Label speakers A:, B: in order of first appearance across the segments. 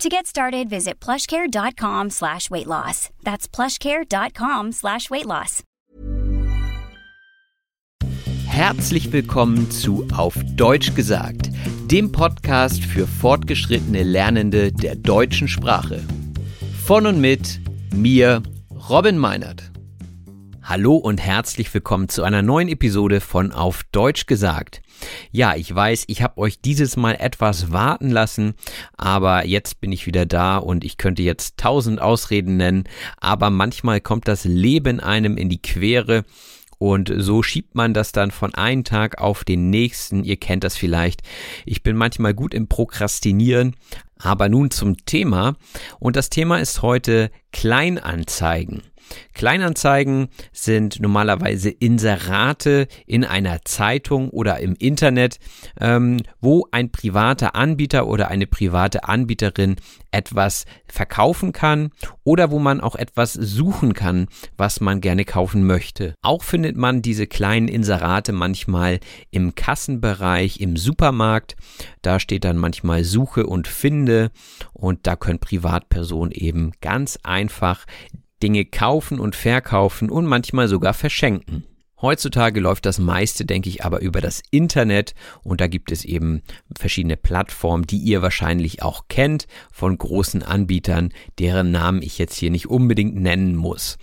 A: To get started, visit plushcare.com slash weight loss. That's plushcare.com slash weight loss.
B: Herzlich willkommen zu Auf Deutsch gesagt, dem Podcast für fortgeschrittene Lernende der deutschen Sprache. Von und mit mir, Robin Meinert. Hallo und herzlich willkommen zu einer neuen Episode von Auf Deutsch gesagt. Ja, ich weiß, ich habe euch dieses Mal etwas warten lassen, aber jetzt bin ich wieder da und ich könnte jetzt tausend Ausreden nennen, aber manchmal kommt das Leben einem in die Quere und so schiebt man das dann von einem Tag auf den nächsten. Ihr kennt das vielleicht. Ich bin manchmal gut im Prokrastinieren. Aber nun zum Thema. Und das Thema ist heute Kleinanzeigen. Kleinanzeigen sind normalerweise Inserate in einer Zeitung oder im Internet, ähm, wo ein privater Anbieter oder eine private Anbieterin etwas verkaufen kann oder wo man auch etwas suchen kann, was man gerne kaufen möchte. Auch findet man diese kleinen Inserate manchmal im Kassenbereich, im Supermarkt. Da steht dann manchmal Suche und Finde und da können Privatpersonen eben ganz einfach Dinge kaufen und verkaufen und manchmal sogar verschenken. Heutzutage läuft das meiste, denke ich, aber über das Internet und da gibt es eben verschiedene Plattformen, die ihr wahrscheinlich auch kennt von großen Anbietern, deren Namen ich jetzt hier nicht unbedingt nennen muss.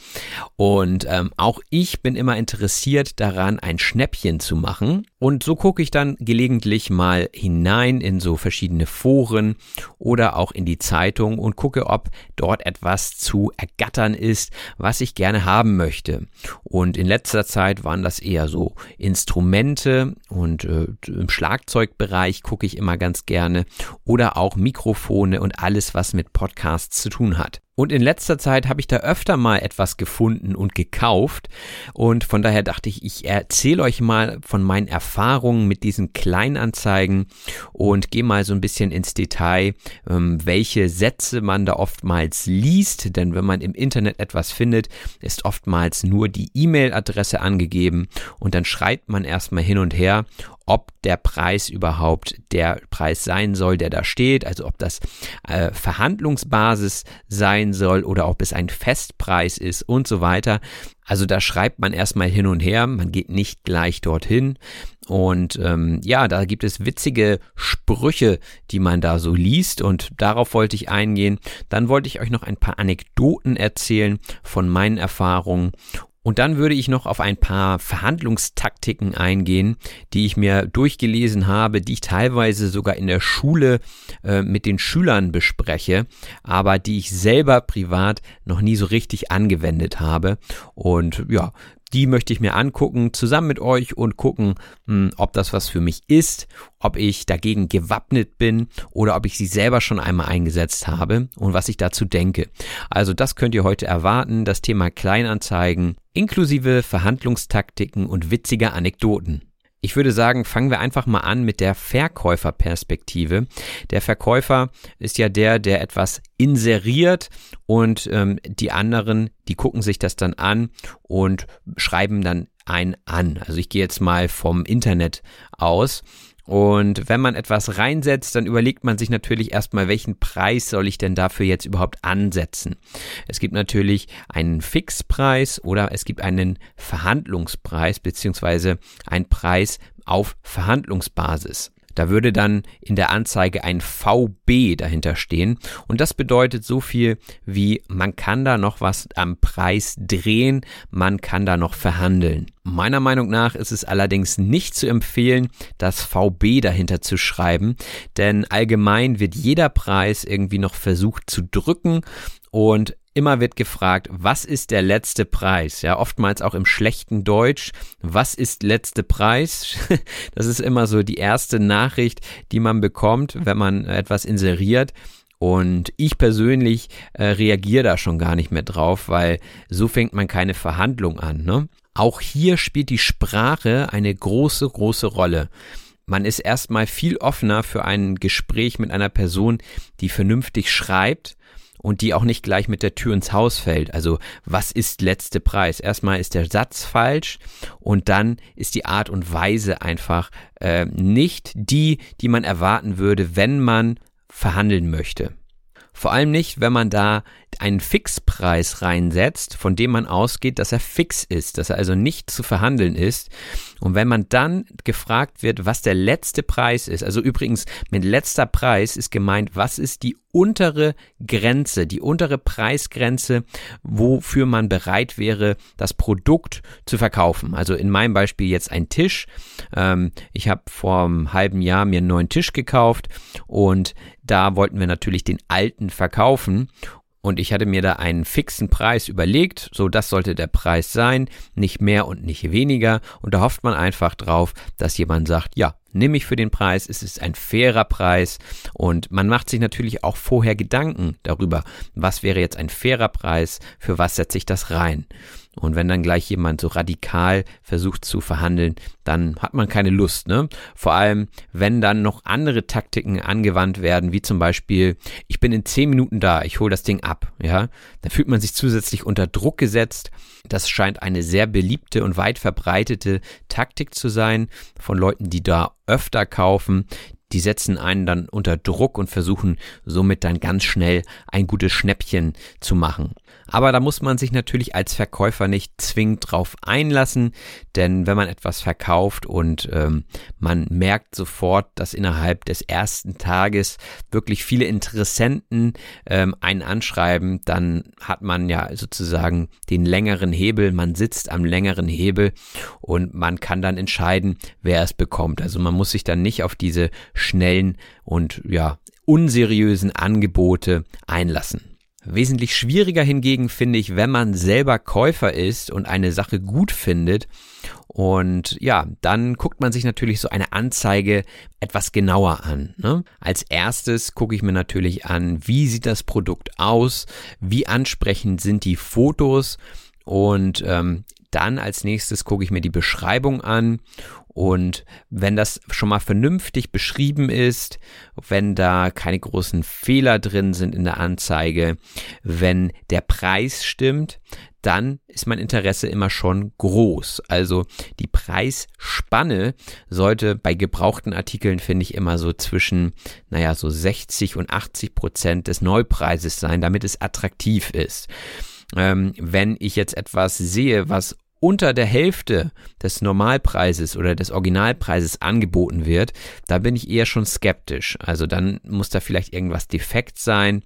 B: Und ähm, auch ich bin immer interessiert daran, ein Schnäppchen zu machen und so gucke ich dann gelegentlich mal hinein in so verschiedene Foren oder auch in die Zeitung und gucke, ob dort etwas zu ergattern ist, was ich gerne haben möchte. Und in letzter Zeit waren das eher so Instrumente und äh, im Schlagzeugbereich gucke ich immer ganz gerne oder auch Mikrofone und alles, was mit Podcasts zu tun hat. Und in letzter Zeit habe ich da öfter mal etwas gefunden und gekauft. Und von daher dachte ich, ich erzähle euch mal von meinen Erfahrungen mit diesen Kleinanzeigen und gehe mal so ein bisschen ins Detail, ähm, welche Sätze man da oftmals liest. Denn wenn man im Internet etwas findet, ist oftmals nur die E-Mail-Adresse angegeben und dann schreibt man erstmal hin und her ob der Preis überhaupt der Preis sein soll, der da steht, also ob das äh, Verhandlungsbasis sein soll oder ob es ein Festpreis ist und so weiter. Also da schreibt man erstmal hin und her, man geht nicht gleich dorthin. Und ähm, ja, da gibt es witzige Sprüche, die man da so liest und darauf wollte ich eingehen. Dann wollte ich euch noch ein paar Anekdoten erzählen von meinen Erfahrungen und dann würde ich noch auf ein paar Verhandlungstaktiken eingehen, die ich mir durchgelesen habe, die ich teilweise sogar in der Schule äh, mit den Schülern bespreche, aber die ich selber privat noch nie so richtig angewendet habe. Und ja, die möchte ich mir angucken, zusammen mit euch und gucken, hm, ob das was für mich ist, ob ich dagegen gewappnet bin oder ob ich sie selber schon einmal eingesetzt habe und was ich dazu denke. Also das könnt ihr heute erwarten, das Thema Kleinanzeigen inklusive Verhandlungstaktiken und witziger Anekdoten. Ich würde sagen, fangen wir einfach mal an mit der Verkäuferperspektive. Der Verkäufer ist ja der, der etwas inseriert und ähm, die anderen, die gucken sich das dann an und schreiben dann ein an. Also ich gehe jetzt mal vom Internet aus und wenn man etwas reinsetzt, dann überlegt man sich natürlich erstmal, welchen Preis soll ich denn dafür jetzt überhaupt ansetzen. Es gibt natürlich einen Fixpreis oder es gibt einen Verhandlungspreis beziehungsweise einen Preis auf Verhandlungsbasis. Da würde dann in der Anzeige ein VB dahinter stehen. Und das bedeutet so viel wie, man kann da noch was am Preis drehen, man kann da noch verhandeln. Meiner Meinung nach ist es allerdings nicht zu empfehlen, das VB dahinter zu schreiben, denn allgemein wird jeder Preis irgendwie noch versucht zu drücken und immer wird gefragt, was ist der letzte Preis? Ja, oftmals auch im schlechten Deutsch. Was ist letzte Preis? Das ist immer so die erste Nachricht, die man bekommt, wenn man etwas inseriert. Und ich persönlich äh, reagiere da schon gar nicht mehr drauf, weil so fängt man keine Verhandlung an. Ne? Auch hier spielt die Sprache eine große, große Rolle. Man ist erstmal viel offener für ein Gespräch mit einer Person, die vernünftig schreibt und die auch nicht gleich mit der Tür ins Haus fällt. Also was ist letzte Preis? Erstmal ist der Satz falsch und dann ist die Art und Weise einfach äh, nicht die, die man erwarten würde, wenn man verhandeln möchte. Vor allem nicht, wenn man da einen Fixpreis reinsetzt, von dem man ausgeht, dass er fix ist, dass er also nicht zu verhandeln ist. Und wenn man dann gefragt wird, was der letzte Preis ist, also übrigens mit letzter Preis ist gemeint, was ist die untere Grenze, die untere Preisgrenze, wofür man bereit wäre, das Produkt zu verkaufen. Also in meinem Beispiel jetzt ein Tisch. Ähm, ich habe vor einem halben Jahr mir einen neuen Tisch gekauft und da wollten wir natürlich den alten verkaufen und ich hatte mir da einen fixen Preis überlegt, so das sollte der Preis sein, nicht mehr und nicht weniger. Und da hofft man einfach drauf, dass jemand sagt, ja, nimm ich für den Preis, es ist ein fairer Preis. Und man macht sich natürlich auch vorher Gedanken darüber, was wäre jetzt ein fairer Preis, für was setze ich das rein. Und wenn dann gleich jemand so radikal versucht zu verhandeln, dann hat man keine Lust, ne? Vor allem, wenn dann noch andere Taktiken angewandt werden, wie zum Beispiel, ich bin in zehn Minuten da, ich hole das Ding ab, ja? Dann fühlt man sich zusätzlich unter Druck gesetzt. Das scheint eine sehr beliebte und weit verbreitete Taktik zu sein von Leuten, die da öfter kaufen, die setzen einen dann unter Druck und versuchen somit dann ganz schnell ein gutes Schnäppchen zu machen. Aber da muss man sich natürlich als Verkäufer nicht zwingend drauf einlassen, denn wenn man etwas verkauft und ähm, man merkt sofort, dass innerhalb des ersten Tages wirklich viele Interessenten ähm, einen anschreiben, dann hat man ja sozusagen den längeren Hebel, man sitzt am längeren Hebel und man kann dann entscheiden, wer es bekommt. Also man muss sich dann nicht auf diese schnellen und ja unseriösen Angebote einlassen. Wesentlich schwieriger hingegen finde ich, wenn man selber Käufer ist und eine Sache gut findet. Und ja, dann guckt man sich natürlich so eine Anzeige etwas genauer an. Ne? Als erstes gucke ich mir natürlich an, wie sieht das Produkt aus, wie ansprechend sind die Fotos und ähm, dann als nächstes gucke ich mir die Beschreibung an und wenn das schon mal vernünftig beschrieben ist, wenn da keine großen Fehler drin sind in der Anzeige, wenn der Preis stimmt, dann ist mein Interesse immer schon groß. Also die Preisspanne sollte bei gebrauchten Artikeln, finde ich, immer so zwischen, naja, so 60 und 80 Prozent des Neupreises sein, damit es attraktiv ist. Ähm, wenn ich jetzt etwas sehe, was unter der Hälfte des Normalpreises oder des Originalpreises angeboten wird, da bin ich eher schon skeptisch. Also dann muss da vielleicht irgendwas defekt sein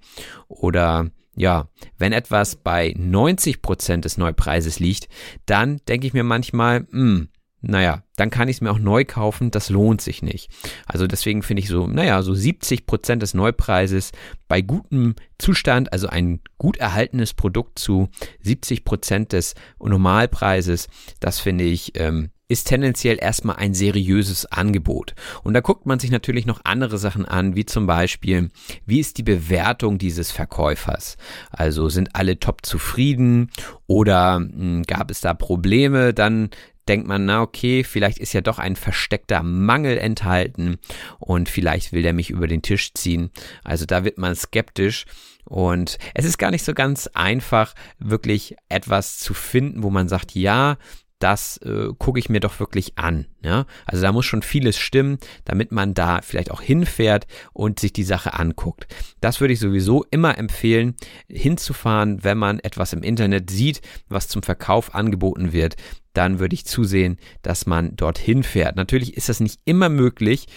B: oder ja, wenn etwas bei 90 Prozent des Neupreises liegt, dann denke ich mir manchmal, mh, hm, naja, dann kann ich es mir auch neu kaufen, das lohnt sich nicht. Also deswegen finde ich so, naja, so 70 Prozent des Neupreises bei gutem Zustand, also ein gut erhaltenes Produkt zu 70 Prozent des Normalpreises, das finde ich ähm, ist tendenziell erstmal ein seriöses Angebot. Und da guckt man sich natürlich noch andere Sachen an, wie zum Beispiel, wie ist die Bewertung dieses Verkäufers? Also sind alle top zufrieden oder mh, hm, gab es da Probleme? Dann denkt man, na okay, vielleicht ist ja doch ein versteckter Mangel enthalten und vielleicht will der mich über den Tisch ziehen. Also da wird man skeptisch. Und es ist gar nicht so ganz einfach, wirklich etwas zu finden, wo man sagt, ja, das äh, gucke ich mir doch wirklich an. Ja? Also da muss schon vieles stimmen, damit man da vielleicht auch hinfährt und sich die Sache anguckt. Das würde ich sowieso immer empfehlen, hinzufahren, wenn man etwas im Internet sieht, was zum Verkauf angeboten wird. Dann würde ich zusehen, dass man dorthin fährt. Natürlich ist das nicht immer möglich,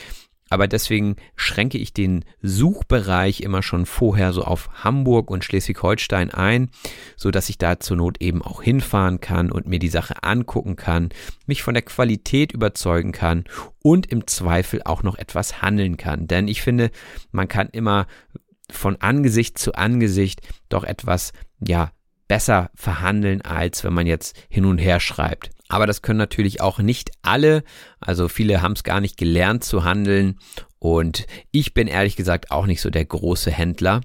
B: aber deswegen schränke ich den Suchbereich immer schon vorher so auf Hamburg und Schleswig-Holstein ein, so dass ich da zur Not eben auch hinfahren kann und mir die Sache angucken kann, mich von der Qualität überzeugen kann und im Zweifel auch noch etwas handeln kann. Denn ich finde, man kann immer von Angesicht zu Angesicht doch etwas, ja, besser verhandeln, als wenn man jetzt hin und her schreibt. Aber das können natürlich auch nicht alle. Also viele haben es gar nicht gelernt zu handeln. Und ich bin ehrlich gesagt auch nicht so der große Händler.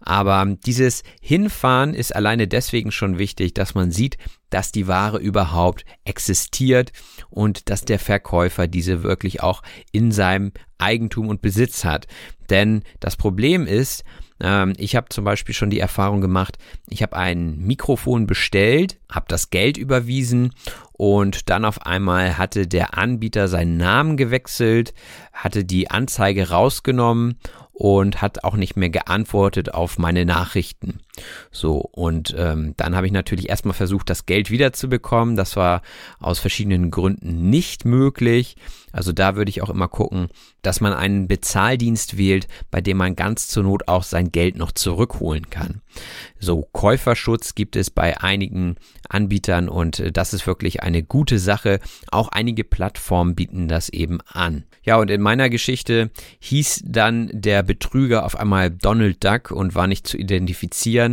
B: Aber dieses Hinfahren ist alleine deswegen schon wichtig, dass man sieht, dass die Ware überhaupt existiert und dass der Verkäufer diese wirklich auch in seinem Eigentum und Besitz hat. Denn das Problem ist, ähm, ich habe zum Beispiel schon die Erfahrung gemacht, ich habe ein Mikrofon bestellt, habe das Geld überwiesen und dann auf einmal hatte der Anbieter seinen Namen gewechselt, hatte die Anzeige rausgenommen und hat auch nicht mehr geantwortet auf meine Nachrichten. So, und ähm, dann habe ich natürlich erstmal versucht, das Geld wiederzubekommen. Das war aus verschiedenen Gründen nicht möglich. Also da würde ich auch immer gucken, dass man einen Bezahldienst wählt, bei dem man ganz zur Not auch sein Geld noch zurückholen kann. So, Käuferschutz gibt es bei einigen Anbietern und äh, das ist wirklich eine gute Sache. Auch einige Plattformen bieten das eben an. Ja, und in meiner Geschichte hieß dann der Betrüger auf einmal Donald Duck und war nicht zu identifizieren.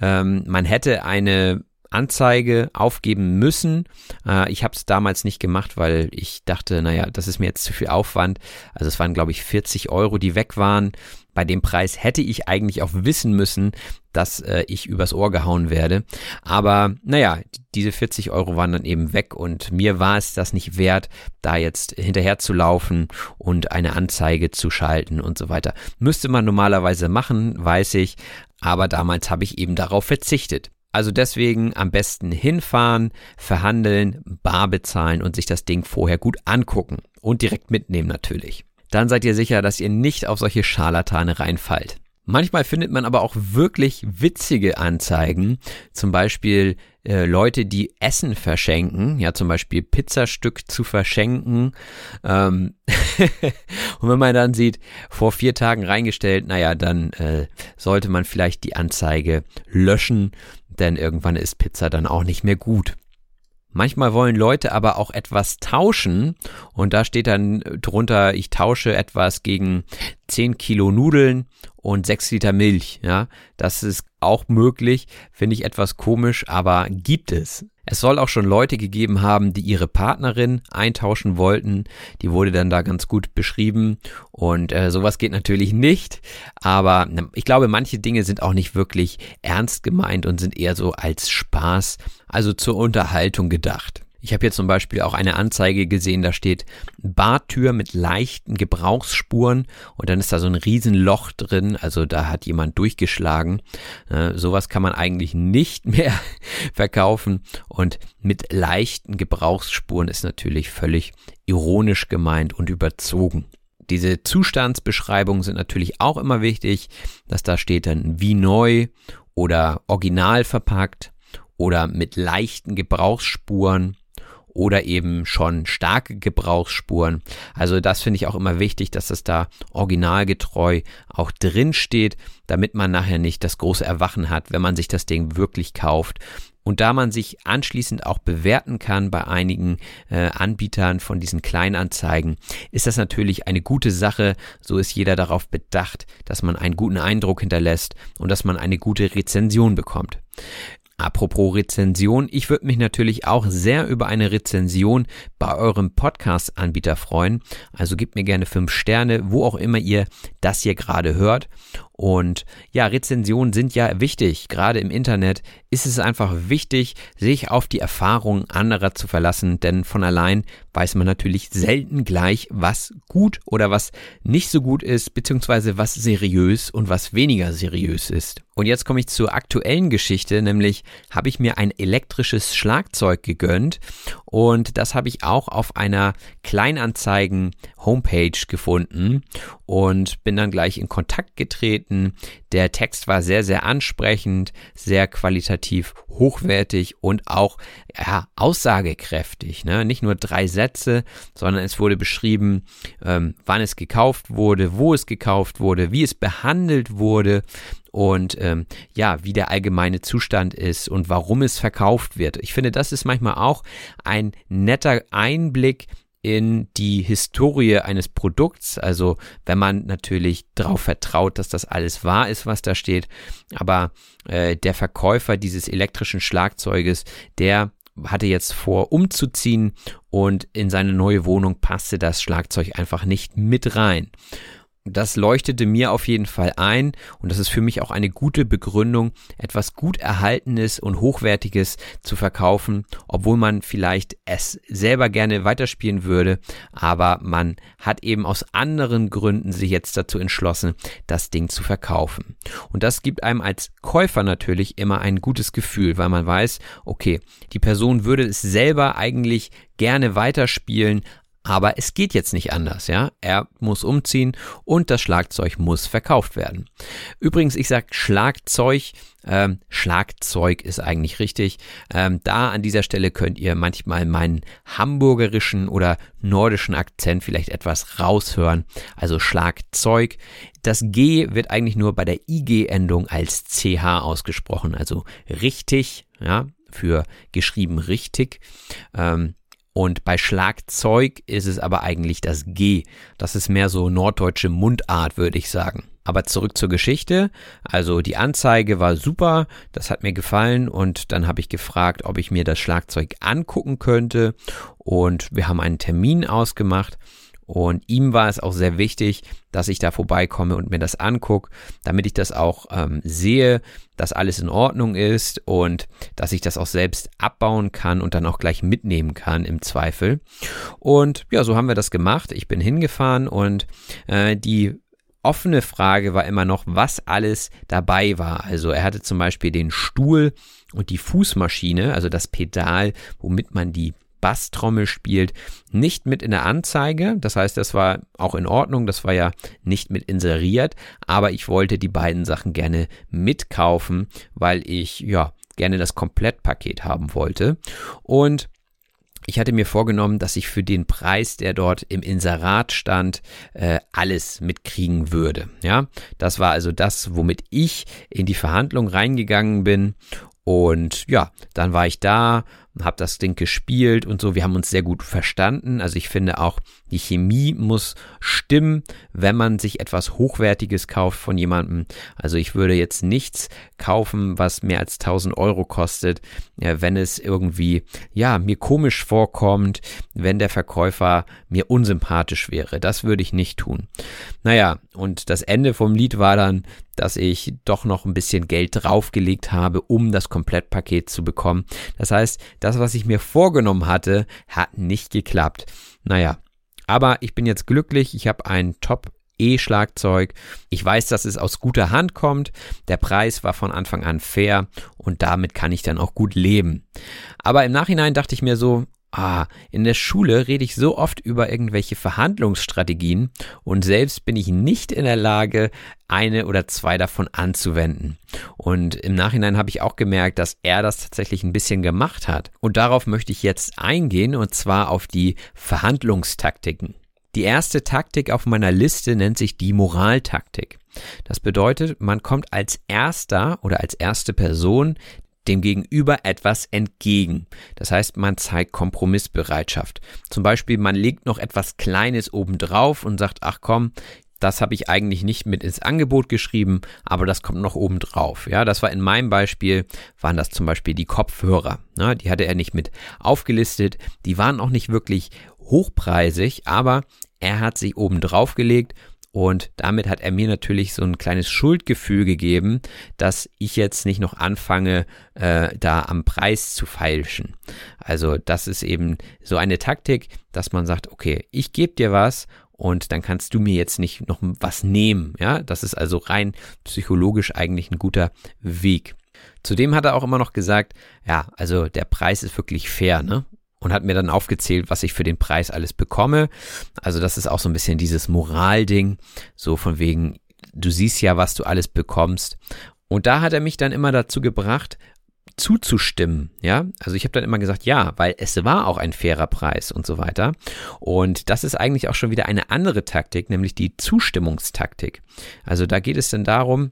B: Ähm, man hätte eine Anzeige aufgeben müssen. Äh, ich habe es damals nicht gemacht, weil ich dachte, naja, das ist mir jetzt zu viel Aufwand. Also es waren, glaube ich, 40 Euro, die weg waren. Bei dem Preis hätte ich eigentlich auch wissen müssen, dass äh, ich übers Ohr gehauen werde. Aber naja, diese 40 Euro waren dann eben weg und mir war es das nicht wert, da jetzt hinterher zu laufen und eine Anzeige zu schalten und so weiter. Müsste man normalerweise machen, weiß ich, aber damals habe ich eben darauf verzichtet. Also deswegen am besten hinfahren, verhandeln, bar bezahlen und sich das Ding vorher gut angucken und direkt mitnehmen natürlich. Dann seid ihr sicher, dass ihr nicht auf solche Scharlatane reinfallt. Manchmal findet man aber auch wirklich witzige Anzeigen, zum Beispiel äh, Leute, die Essen verschenken, ja zum Beispiel Pizzastück zu verschenken. Ähm und wenn man dann sieht, vor vier Tagen reingestellt, naja, dann äh, sollte man vielleicht die Anzeige löschen denn irgendwann ist Pizza dann auch nicht mehr gut. Manchmal wollen Leute aber auch etwas tauschen und da steht dann drunter, ich tausche etwas gegen 10 Kilo Nudeln und 6 Liter Milch. Ja, das ist auch möglich, finde ich etwas komisch, aber gibt es. Es soll auch schon Leute gegeben haben, die ihre Partnerin eintauschen wollten. Die wurde dann da ganz gut beschrieben. Und äh, sowas geht natürlich nicht. Aber ne, ich glaube, manche Dinge sind auch nicht wirklich ernst gemeint und sind eher so als Spaß, also zur Unterhaltung gedacht. Ich habe hier zum Beispiel auch eine Anzeige gesehen, da steht Bartür mit leichten Gebrauchsspuren und dann ist da so ein Riesenloch drin, also da hat jemand durchgeschlagen. Äh, sowas kann man eigentlich nicht mehr verkaufen und mit leichten Gebrauchsspuren ist natürlich völlig ironisch gemeint und überzogen. Diese Zustandsbeschreibungen sind natürlich auch immer wichtig, dass da steht dann wie neu oder original verpackt oder mit leichten Gebrauchsspuren oder eben schon starke Gebrauchsspuren. Also das finde ich auch immer wichtig, dass das da originalgetreu auch drin steht, damit man nachher nicht das große Erwachen hat, wenn man sich das Ding wirklich kauft. Und da man sich anschließend auch bewerten kann bei einigen äh, Anbietern von diesen Kleinanzeigen, ist das natürlich eine gute Sache. So ist jeder darauf bedacht, dass man einen guten Eindruck hinterlässt und dass man eine gute Rezension bekommt. Apropos Rezension, ich würde mich natürlich auch sehr über eine Rezension bei eurem Podcast-Anbieter freuen. Also gebt mir gerne fünf Sterne, wo auch immer ihr das hier gerade hört. Und ja, Rezensionen sind ja wichtig. Gerade im Internet ist es einfach wichtig, sich auf die Erfahrungen anderer zu verlassen, denn von allein weiß man natürlich selten gleich, was gut oder was nicht so gut ist, beziehungsweise was seriös und was weniger seriös ist. Und jetzt komme ich zur aktuellen Geschichte, nämlich habe ich mir ein elektrisches Schlagzeug gegönnt. Und das habe ich auch auf einer Kleinanzeigen Homepage gefunden und bin dann gleich in Kontakt getreten. Der Text war sehr, sehr ansprechend, sehr qualitativ hochwertig und auch ja, aussagekräftig. Ne? Nicht nur drei Sätze, sondern es wurde beschrieben, ähm, wann es gekauft wurde, wo es gekauft wurde, wie es behandelt wurde und ähm, ja, wie der allgemeine Zustand ist und warum es verkauft wird. Ich finde, das ist manchmal auch ein netter Einblick in die Historie eines Produkts, also wenn man natürlich darauf vertraut, dass das alles wahr ist, was da steht, aber äh, der Verkäufer dieses elektrischen Schlagzeuges, der hatte jetzt vor, umzuziehen und in seine neue Wohnung passte das Schlagzeug einfach nicht mit rein. Das leuchtete mir auf jeden Fall ein und das ist für mich auch eine gute Begründung, etwas gut erhaltenes und hochwertiges zu verkaufen, obwohl man vielleicht es selber gerne weiterspielen würde, aber man hat eben aus anderen Gründen sich jetzt dazu entschlossen, das Ding zu verkaufen. Und das gibt einem als Käufer natürlich immer ein gutes Gefühl, weil man weiß, okay, die Person würde es selber eigentlich gerne weiterspielen, aber es geht jetzt nicht anders, ja. Er muss umziehen und das Schlagzeug muss verkauft werden. Übrigens, ich sage Schlagzeug, ähm, Schlagzeug ist eigentlich richtig. Ähm, da an dieser Stelle könnt ihr manchmal meinen hamburgerischen oder nordischen Akzent vielleicht etwas raushören. Also Schlagzeug. Das G wird eigentlich nur bei der IG-Endung als CH ausgesprochen, also richtig, ja, für geschrieben richtig. Ähm, und bei Schlagzeug ist es aber eigentlich das G. Das ist mehr so norddeutsche Mundart, würde ich sagen. Aber zurück zur Geschichte. Also die Anzeige war super, das hat mir gefallen und dann habe ich gefragt, ob ich mir das Schlagzeug angucken könnte und wir haben einen Termin ausgemacht und ihm war es auch sehr wichtig, dass ich da vorbeikomme und mir das angucke, damit ich das auch ähm, sehe, dass alles in Ordnung ist und dass ich das auch selbst abbauen kann und dann auch gleich mitnehmen kann im Zweifel. Und ja, so haben wir das gemacht. Ich bin hingefahren und äh, die offene Frage war immer noch, was alles dabei war. Also er hatte zum Beispiel den Stuhl und die Fußmaschine, also das Pedal, womit man die Basstrommel spielt, nicht mit in der Anzeige. Das heißt, das war auch in Ordnung. Das war ja nicht mit inseriert. Aber ich wollte die beiden Sachen gerne mitkaufen, weil ich, ja, gerne das Komplettpaket haben wollte. Und ich hatte mir vorgenommen, dass ich für den Preis, der dort im Inserat stand, äh, alles mitkriegen würde. Ja, das war also das, womit ich in die Verhandlung reingegangen bin. Und ja, dann war ich da, habe das Ding gespielt und so. Wir haben uns sehr gut verstanden. Also ich finde auch, die Chemie muss stimmen, wenn man sich etwas Hochwertiges kauft von jemandem. Also ich würde jetzt nichts kaufen, was mehr als 1000 Euro kostet, wenn es irgendwie, ja, mir komisch vorkommt, wenn der Verkäufer mir unsympathisch wäre. Das würde ich nicht tun. Naja, und das Ende vom Lied war dann, dass ich doch noch ein bisschen Geld draufgelegt habe, um das Komplettpaket zu bekommen. Das heißt, das, was ich mir vorgenommen hatte, hat nicht geklappt. Naja, aber ich bin jetzt glücklich. Ich habe ein Top E-Schlagzeug. Ich weiß, dass es aus guter Hand kommt. Der Preis war von Anfang an fair und damit kann ich dann auch gut leben. Aber im Nachhinein dachte ich mir so, Ah, in der Schule rede ich so oft über irgendwelche Verhandlungsstrategien und selbst bin ich nicht in der Lage, eine oder zwei davon anzuwenden. Und im Nachhinein habe ich auch gemerkt, dass er das tatsächlich ein bisschen gemacht hat. Und darauf möchte ich jetzt eingehen und zwar auf die Verhandlungstaktiken. Die erste Taktik auf meiner Liste nennt sich die Moraltaktik. Das bedeutet, man kommt als erster oder als erste Person dem Gegenüber etwas entgegen. Das heißt, man zeigt Kompromissbereitschaft. Zum Beispiel, man legt noch etwas Kleines obendrauf und sagt, ach komm, das habe ich eigentlich nicht mit ins Angebot geschrieben, aber das kommt noch oben drauf. Ja, das war in meinem Beispiel, waren das zum Beispiel die Kopfhörer. Ne? Die hatte er nicht mit aufgelistet. Die waren auch nicht wirklich hochpreisig, aber er hat sie oben drauf gelegt und damit hat er mir natürlich so ein kleines Schuldgefühl gegeben, dass ich jetzt nicht noch anfange, äh, da am Preis zu feilschen. Also das ist eben so eine Taktik, dass man sagt, okay, ich gebe dir was und dann kannst du mir jetzt nicht noch was nehmen. Ja, das ist also rein psychologisch eigentlich ein guter Weg. Zudem hat er auch immer noch gesagt, ja, also der Preis ist wirklich fair, ne? Und hat mir dann aufgezählt, was ich für den Preis alles bekomme. Also das ist auch so ein bisschen dieses Moralding, so von wegen, du siehst ja, was du alles bekommst. Und da hat er mich dann immer dazu gebracht, zuzustimmen, ja. Also ich habe dann immer gesagt, ja, weil es war auch ein fairer Preis und so weiter. Und das ist eigentlich auch schon wieder eine andere Taktik, nämlich die Zustimmungstaktik. Also da geht es dann darum,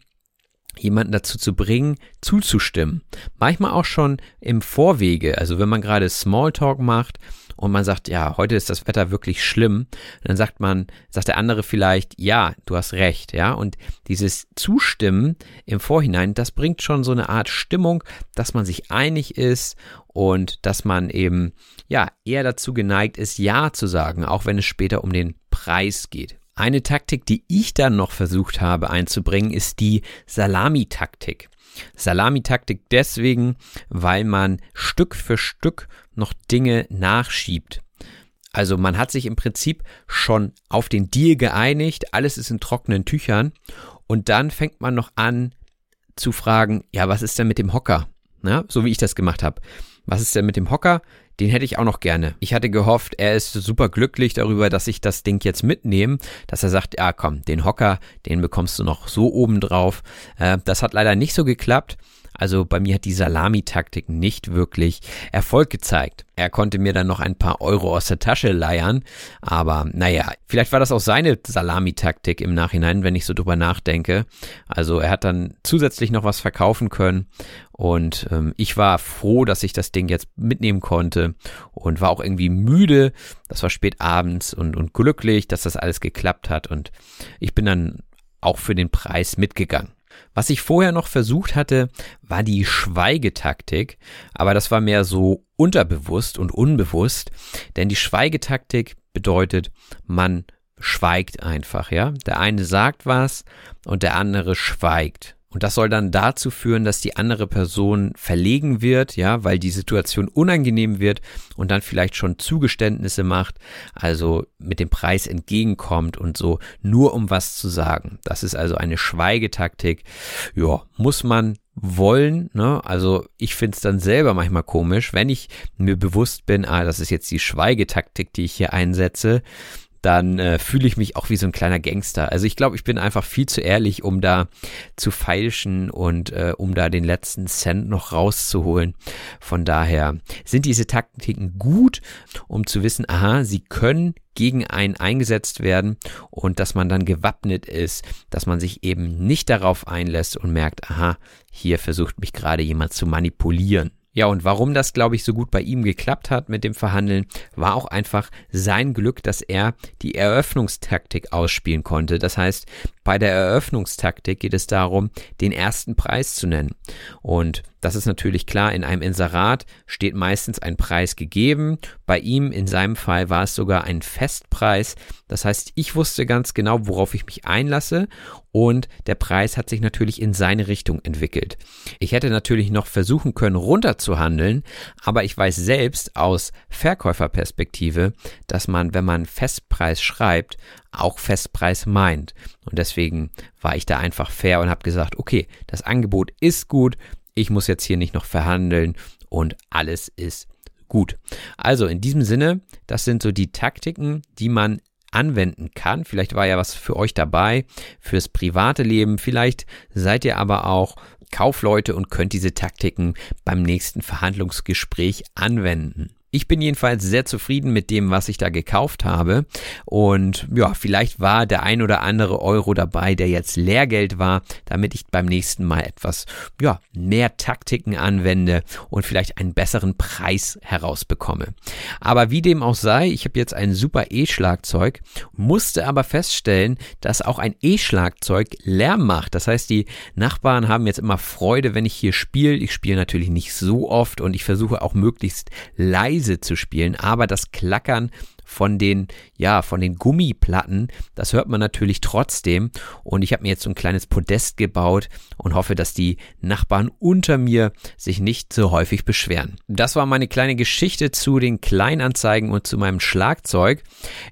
B: jemanden dazu zu bringen, zuzustimmen. Manchmal auch schon im Vorwege, also wenn man gerade Smalltalk macht und man sagt, ja, heute ist das Wetter wirklich schlimm, dann sagt man, sagt der andere vielleicht, ja, du hast recht, ja, und dieses Zustimmen im Vorhinein, das bringt schon so eine Art Stimmung, dass man sich einig ist und dass man eben, ja, eher dazu geneigt ist, ja zu sagen, auch wenn es später um den Preis geht. Eine Taktik, die ich dann noch versucht habe einzubringen, ist die Salami-Taktik. Salamitaktik deswegen, weil man Stück für Stück noch Dinge nachschiebt. Also man hat sich im Prinzip schon auf den Deal geeinigt, alles ist in trockenen Tüchern und dann fängt man noch an zu fragen, ja, was ist denn mit dem Hocker? Na, so wie ich das gemacht habe. Was ist denn mit dem Hocker? Den hätte ich auch noch gerne. Ich hatte gehofft, er ist super glücklich darüber, dass ich das Ding jetzt mitnehme, dass er sagt, ja komm, den Hocker, den bekommst du noch so oben drauf. Äh, das hat leider nicht so geklappt. Also bei mir hat die Salamitaktik nicht wirklich Erfolg gezeigt. Er konnte mir dann noch ein paar Euro aus der Tasche leiern, aber naja, vielleicht war das auch seine Salamitaktik im Nachhinein, wenn ich so drüber nachdenke. Also er hat dann zusätzlich noch was verkaufen können und ähm, ich war froh, dass ich das Ding jetzt mitnehmen konnte und war auch irgendwie müde. Das war spät abends und, und glücklich, dass das alles geklappt hat und ich bin dann auch für den Preis mitgegangen. Was ich vorher noch versucht hatte, war die Schweigetaktik, aber das war mehr so unterbewusst und unbewusst, denn die Schweigetaktik bedeutet, man schweigt einfach, ja? Der eine sagt was und der andere schweigt. Und das soll dann dazu führen, dass die andere Person verlegen wird, ja, weil die Situation unangenehm wird und dann vielleicht schon Zugeständnisse macht, also mit dem Preis entgegenkommt und so, nur um was zu sagen. Das ist also eine Schweigetaktik. Ja, muss man wollen. Ne? Also ich finde es dann selber manchmal komisch, wenn ich mir bewusst bin, ah, das ist jetzt die Schweigetaktik, die ich hier einsetze, dann äh, fühle ich mich auch wie so ein kleiner Gangster. Also ich glaube, ich bin einfach viel zu ehrlich, um da zu feilschen und äh, um da den letzten Cent noch rauszuholen. Von daher sind diese Taktiken gut, um zu wissen, aha, sie können gegen einen eingesetzt werden und dass man dann gewappnet ist, dass man sich eben nicht darauf einlässt und merkt, aha, hier versucht mich gerade jemand zu manipulieren. Ja, und warum das, glaube ich, so gut bei ihm geklappt hat mit dem Verhandeln, war auch einfach sein Glück, dass er die Eröffnungstaktik ausspielen konnte. Das heißt, bei der Eröffnungstaktik geht es darum, den ersten Preis zu nennen. Und das ist natürlich klar, in einem Inserat steht meistens ein Preis gegeben. Bei ihm, in seinem Fall, war es sogar ein Festpreis. Das heißt, ich wusste ganz genau, worauf ich mich einlasse und der Preis hat sich natürlich in seine Richtung entwickelt. Ich hätte natürlich noch versuchen können, runterzuhandeln, aber ich weiß selbst aus Verkäuferperspektive, dass man, wenn man Festpreis schreibt, auch Festpreis meint. Und deswegen war ich da einfach fair und habe gesagt, okay, das Angebot ist gut, ich muss jetzt hier nicht noch verhandeln und alles ist gut. Also in diesem Sinne, das sind so die Taktiken, die man anwenden kann. Vielleicht war ja was für euch dabei, fürs private Leben. Vielleicht seid ihr aber auch Kaufleute und könnt diese Taktiken beim nächsten Verhandlungsgespräch anwenden. Ich bin jedenfalls sehr zufrieden mit dem, was ich da gekauft habe. Und ja, vielleicht war der ein oder andere Euro dabei, der jetzt Lehrgeld war, damit ich beim nächsten Mal etwas, ja, mehr Taktiken anwende und vielleicht einen besseren Preis herausbekomme. Aber wie dem auch sei, ich habe jetzt ein super E-Schlagzeug, musste aber feststellen, dass auch ein E-Schlagzeug Lärm macht. Das heißt, die Nachbarn haben jetzt immer Freude, wenn ich hier spiele. Ich spiele natürlich nicht so oft und ich versuche auch möglichst leise zu spielen, aber das Klackern von den, ja, von den Gummiplatten, das hört man natürlich trotzdem. Und ich habe mir jetzt so ein kleines Podest gebaut und hoffe, dass die Nachbarn unter mir sich nicht so häufig beschweren. Das war meine kleine Geschichte zu den Kleinanzeigen und zu meinem Schlagzeug.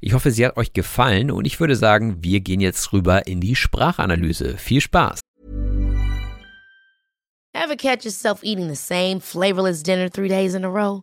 B: Ich hoffe, sie hat euch gefallen und ich würde sagen, wir gehen jetzt rüber in die Sprachanalyse. Viel Spaß!
C: Ever catch yourself eating the same flavorless dinner three days in a row?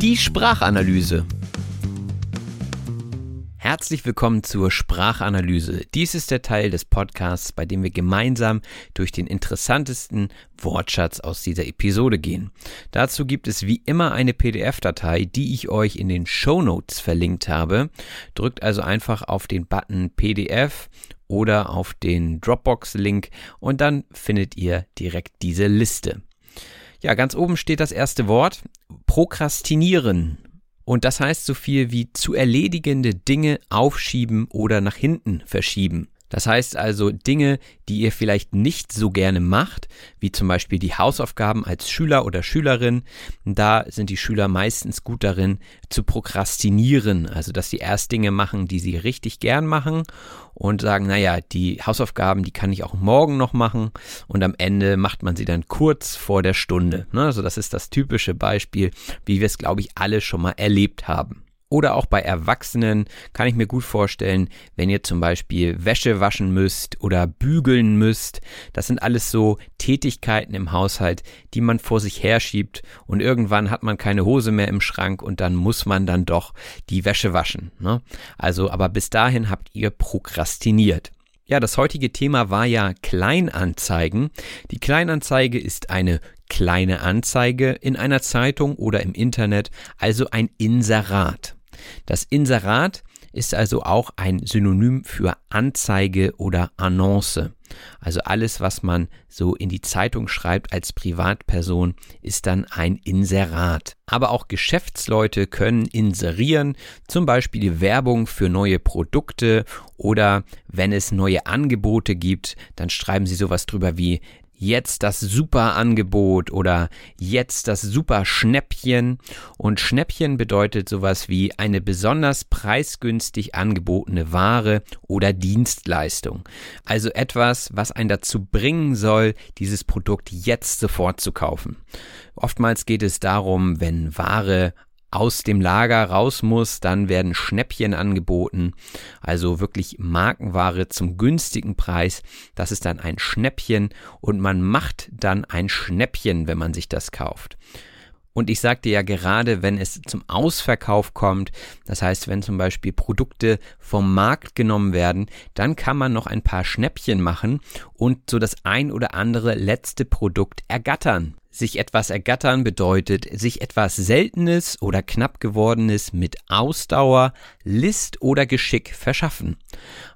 B: Die Sprachanalyse. Herzlich willkommen zur Sprachanalyse. Dies ist der Teil des Podcasts, bei dem wir gemeinsam durch den interessantesten Wortschatz aus dieser Episode gehen. Dazu gibt es wie immer eine PDF-Datei, die ich euch in den Show Notes verlinkt habe. Drückt also einfach auf den Button PDF oder auf den Dropbox-Link und dann findet ihr direkt diese Liste. Ja, ganz oben steht das erste Wort, Prokrastinieren. Und das heißt so viel wie zu erledigende Dinge aufschieben oder nach hinten verschieben. Das heißt also Dinge, die ihr vielleicht nicht so gerne macht, wie zum Beispiel die Hausaufgaben als Schüler oder Schülerin. Da sind die Schüler meistens gut darin zu prokrastinieren, also dass sie erst Dinge machen, die sie richtig gern machen und sagen, naja, die Hausaufgaben, die kann ich auch morgen noch machen und am Ende macht man sie dann kurz vor der Stunde. Ne? Also das ist das typische Beispiel, wie wir es, glaube ich, alle schon mal erlebt haben. Oder auch bei Erwachsenen kann ich mir gut vorstellen, wenn ihr zum Beispiel Wäsche waschen müsst oder bügeln müsst. Das sind alles so Tätigkeiten im Haushalt, die man vor sich herschiebt und irgendwann hat man keine Hose mehr im Schrank und dann muss man dann doch die Wäsche waschen. Ne? Also, aber bis dahin habt ihr prokrastiniert. Ja, das heutige Thema war ja Kleinanzeigen. Die Kleinanzeige ist eine kleine Anzeige in einer Zeitung oder im Internet, also ein Inserat. Das Inserat ist also auch ein Synonym für Anzeige oder Annonce. Also alles, was man so in die Zeitung schreibt als Privatperson, ist dann ein Inserat. Aber auch Geschäftsleute können inserieren, zum Beispiel Werbung für neue Produkte oder wenn es neue Angebote gibt, dann schreiben sie sowas drüber wie jetzt das super Angebot oder jetzt das super Schnäppchen. Und Schnäppchen bedeutet sowas wie eine besonders preisgünstig angebotene Ware oder Dienstleistung. Also etwas, was einen dazu bringen soll, dieses Produkt jetzt sofort zu kaufen. Oftmals geht es darum, wenn Ware aus dem Lager raus muss, dann werden Schnäppchen angeboten, also wirklich Markenware zum günstigen Preis. Das ist dann ein Schnäppchen und man macht dann ein Schnäppchen, wenn man sich das kauft. Und ich sagte ja gerade, wenn es zum Ausverkauf kommt, das heißt, wenn zum Beispiel Produkte vom Markt genommen werden, dann kann man noch ein paar Schnäppchen machen und so das ein oder andere letzte Produkt ergattern. Sich etwas ergattern bedeutet, sich etwas Seltenes oder knapp gewordenes mit Ausdauer, List oder Geschick verschaffen.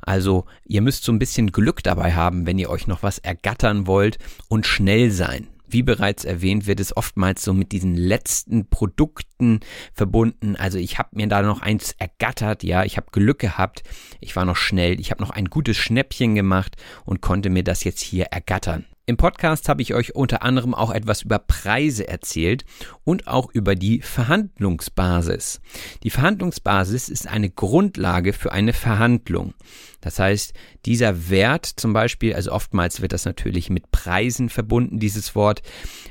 B: Also ihr müsst so ein bisschen Glück dabei haben, wenn ihr euch noch was ergattern wollt und schnell sein. Wie bereits erwähnt, wird es oftmals so mit diesen letzten Produkten verbunden. Also ich habe mir da noch eins ergattert, ja, ich habe Glück gehabt, ich war noch schnell, ich habe noch ein gutes Schnäppchen gemacht und konnte mir das jetzt hier ergattern. Im Podcast habe ich euch unter anderem auch etwas über Preise erzählt und auch über die Verhandlungsbasis. Die Verhandlungsbasis ist eine Grundlage für eine Verhandlung. Das heißt, dieser Wert zum Beispiel, also oftmals wird das natürlich mit Preisen verbunden, dieses Wort,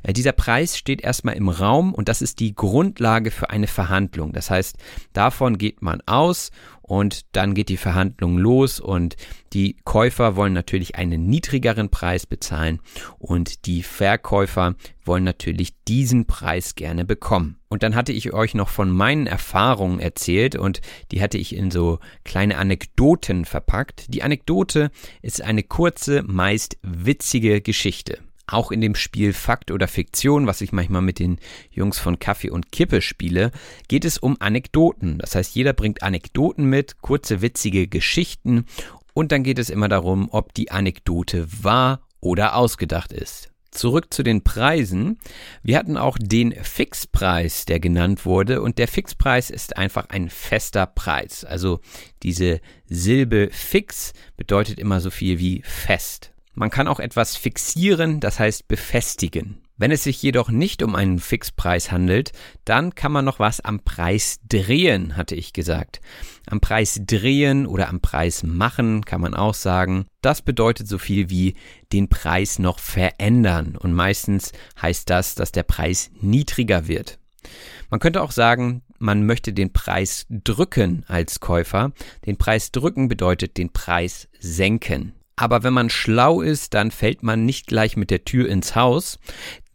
B: äh, dieser Preis steht erstmal im Raum und das ist die Grundlage für eine Verhandlung. Das heißt, davon geht man aus und dann geht die Verhandlung los und die Käufer wollen natürlich einen niedrigeren Preis bezahlen und die Verkäufer wollen natürlich diesen Preis gerne bekommen. Und dann hatte ich euch noch von meinen Erfahrungen erzählt und die hatte ich in so kleine Anekdoten verpackt. Die Anekdote ist eine kurze, meist witzige Geschichte. Auch in dem Spiel Fakt oder Fiktion, was ich manchmal mit den Jungs von Kaffee und Kippe spiele, geht es um Anekdoten. Das heißt, jeder bringt Anekdoten mit, kurze witzige Geschichten und dann geht es immer darum, ob die Anekdote wahr oder ausgedacht ist. Zurück zu den Preisen. Wir hatten auch den Fixpreis, der genannt wurde. Und der Fixpreis ist einfach ein fester Preis. Also diese Silbe fix bedeutet immer so viel wie fest. Man kann auch etwas fixieren, das heißt befestigen. Wenn es sich jedoch nicht um einen Fixpreis handelt, dann kann man noch was am Preis drehen, hatte ich gesagt. Am Preis drehen oder am Preis machen kann man auch sagen. Das bedeutet so viel wie den Preis noch verändern und meistens heißt das, dass der Preis niedriger wird. Man könnte auch sagen, man möchte den Preis drücken als Käufer. Den Preis drücken bedeutet den Preis senken. Aber wenn man schlau ist, dann fällt man nicht gleich mit der Tür ins Haus,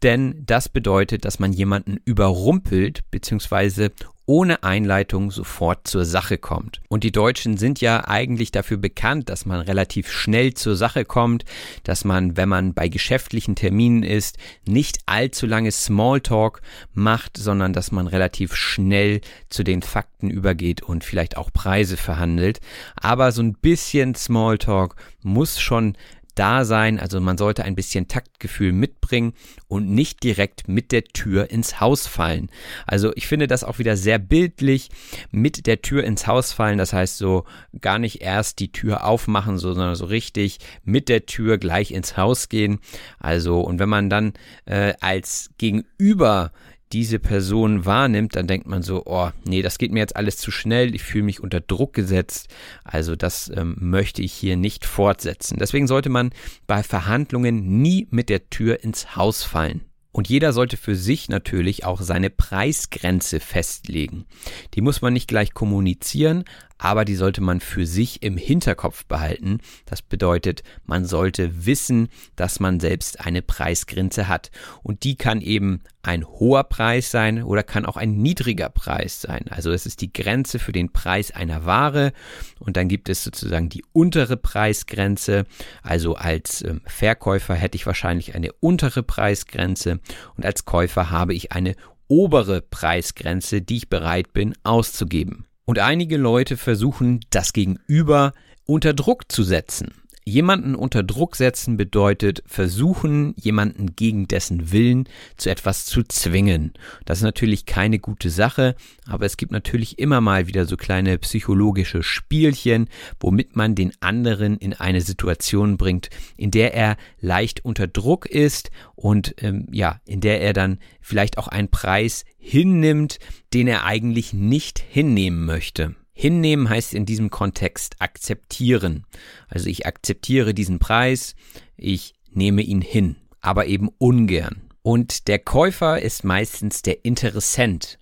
B: denn das bedeutet, dass man jemanden überrumpelt bzw ohne Einleitung sofort zur Sache kommt. Und die Deutschen sind ja eigentlich dafür bekannt, dass man relativ schnell zur Sache kommt, dass man, wenn man bei geschäftlichen Terminen ist, nicht allzu lange Smalltalk macht, sondern dass man relativ schnell zu den Fakten übergeht und vielleicht auch Preise verhandelt. Aber so ein bisschen Smalltalk muss schon da sein. Also man sollte ein bisschen Taktgefühl mitbringen und nicht direkt mit der Tür ins Haus fallen. Also ich finde das auch wieder sehr bildlich mit der Tür ins Haus fallen. Das heißt so gar nicht erst die Tür aufmachen, sondern so richtig mit der Tür gleich ins Haus gehen. Also und wenn man dann äh, als Gegenüber diese Person wahrnimmt, dann denkt man so, oh, nee, das geht mir jetzt alles zu schnell, ich fühle mich unter Druck gesetzt, also das ähm, möchte ich hier nicht fortsetzen. Deswegen sollte man bei Verhandlungen nie mit der Tür ins Haus fallen. Und jeder sollte für sich natürlich auch seine Preisgrenze festlegen. Die muss man nicht gleich kommunizieren, aber die sollte man für sich im Hinterkopf behalten. Das bedeutet, man sollte wissen, dass man selbst eine Preisgrenze hat. Und die kann eben ein hoher Preis sein oder kann auch ein niedriger Preis sein. Also es ist die Grenze für den Preis einer Ware und dann gibt es sozusagen die untere Preisgrenze. Also als ähm, Verkäufer hätte ich wahrscheinlich eine untere Preisgrenze und als Käufer habe ich eine obere Preisgrenze, die ich bereit bin auszugeben. Und einige Leute versuchen, das Gegenüber unter Druck zu setzen. Jemanden unter Druck setzen bedeutet versuchen, jemanden gegen dessen Willen zu etwas zu zwingen. Das ist natürlich keine gute Sache, aber es gibt natürlich immer mal wieder so kleine psychologische Spielchen, womit man den anderen in eine Situation bringt, in der er leicht unter Druck ist und ähm, ja, in der er dann vielleicht auch einen Preis hinnimmt, den er eigentlich nicht hinnehmen möchte. Hinnehmen heißt in diesem Kontext akzeptieren. Also ich akzeptiere diesen Preis, ich nehme ihn hin, aber eben ungern. Und der Käufer ist meistens der Interessent.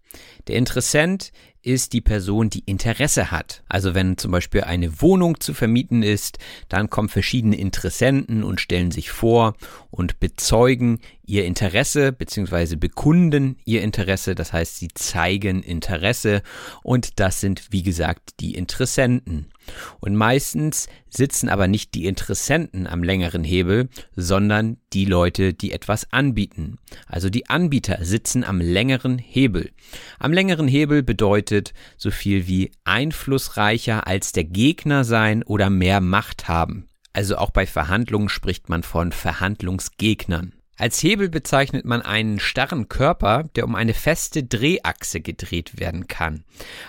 B: Der Interessent ist die Person, die Interesse hat. Also wenn zum Beispiel eine Wohnung zu vermieten ist, dann kommen verschiedene Interessenten und stellen sich vor und bezeugen ihr Interesse bzw. bekunden ihr Interesse. Das heißt, sie zeigen Interesse und das sind, wie gesagt, die Interessenten. Und meistens sitzen aber nicht die Interessenten am längeren Hebel, sondern die Leute, die etwas anbieten. Also die Anbieter sitzen am längeren Hebel. Am längeren Hebel bedeutet so viel wie einflussreicher als der Gegner sein oder mehr Macht haben. Also auch bei Verhandlungen spricht man von Verhandlungsgegnern. Als Hebel bezeichnet man einen starren Körper, der um eine feste Drehachse gedreht werden kann.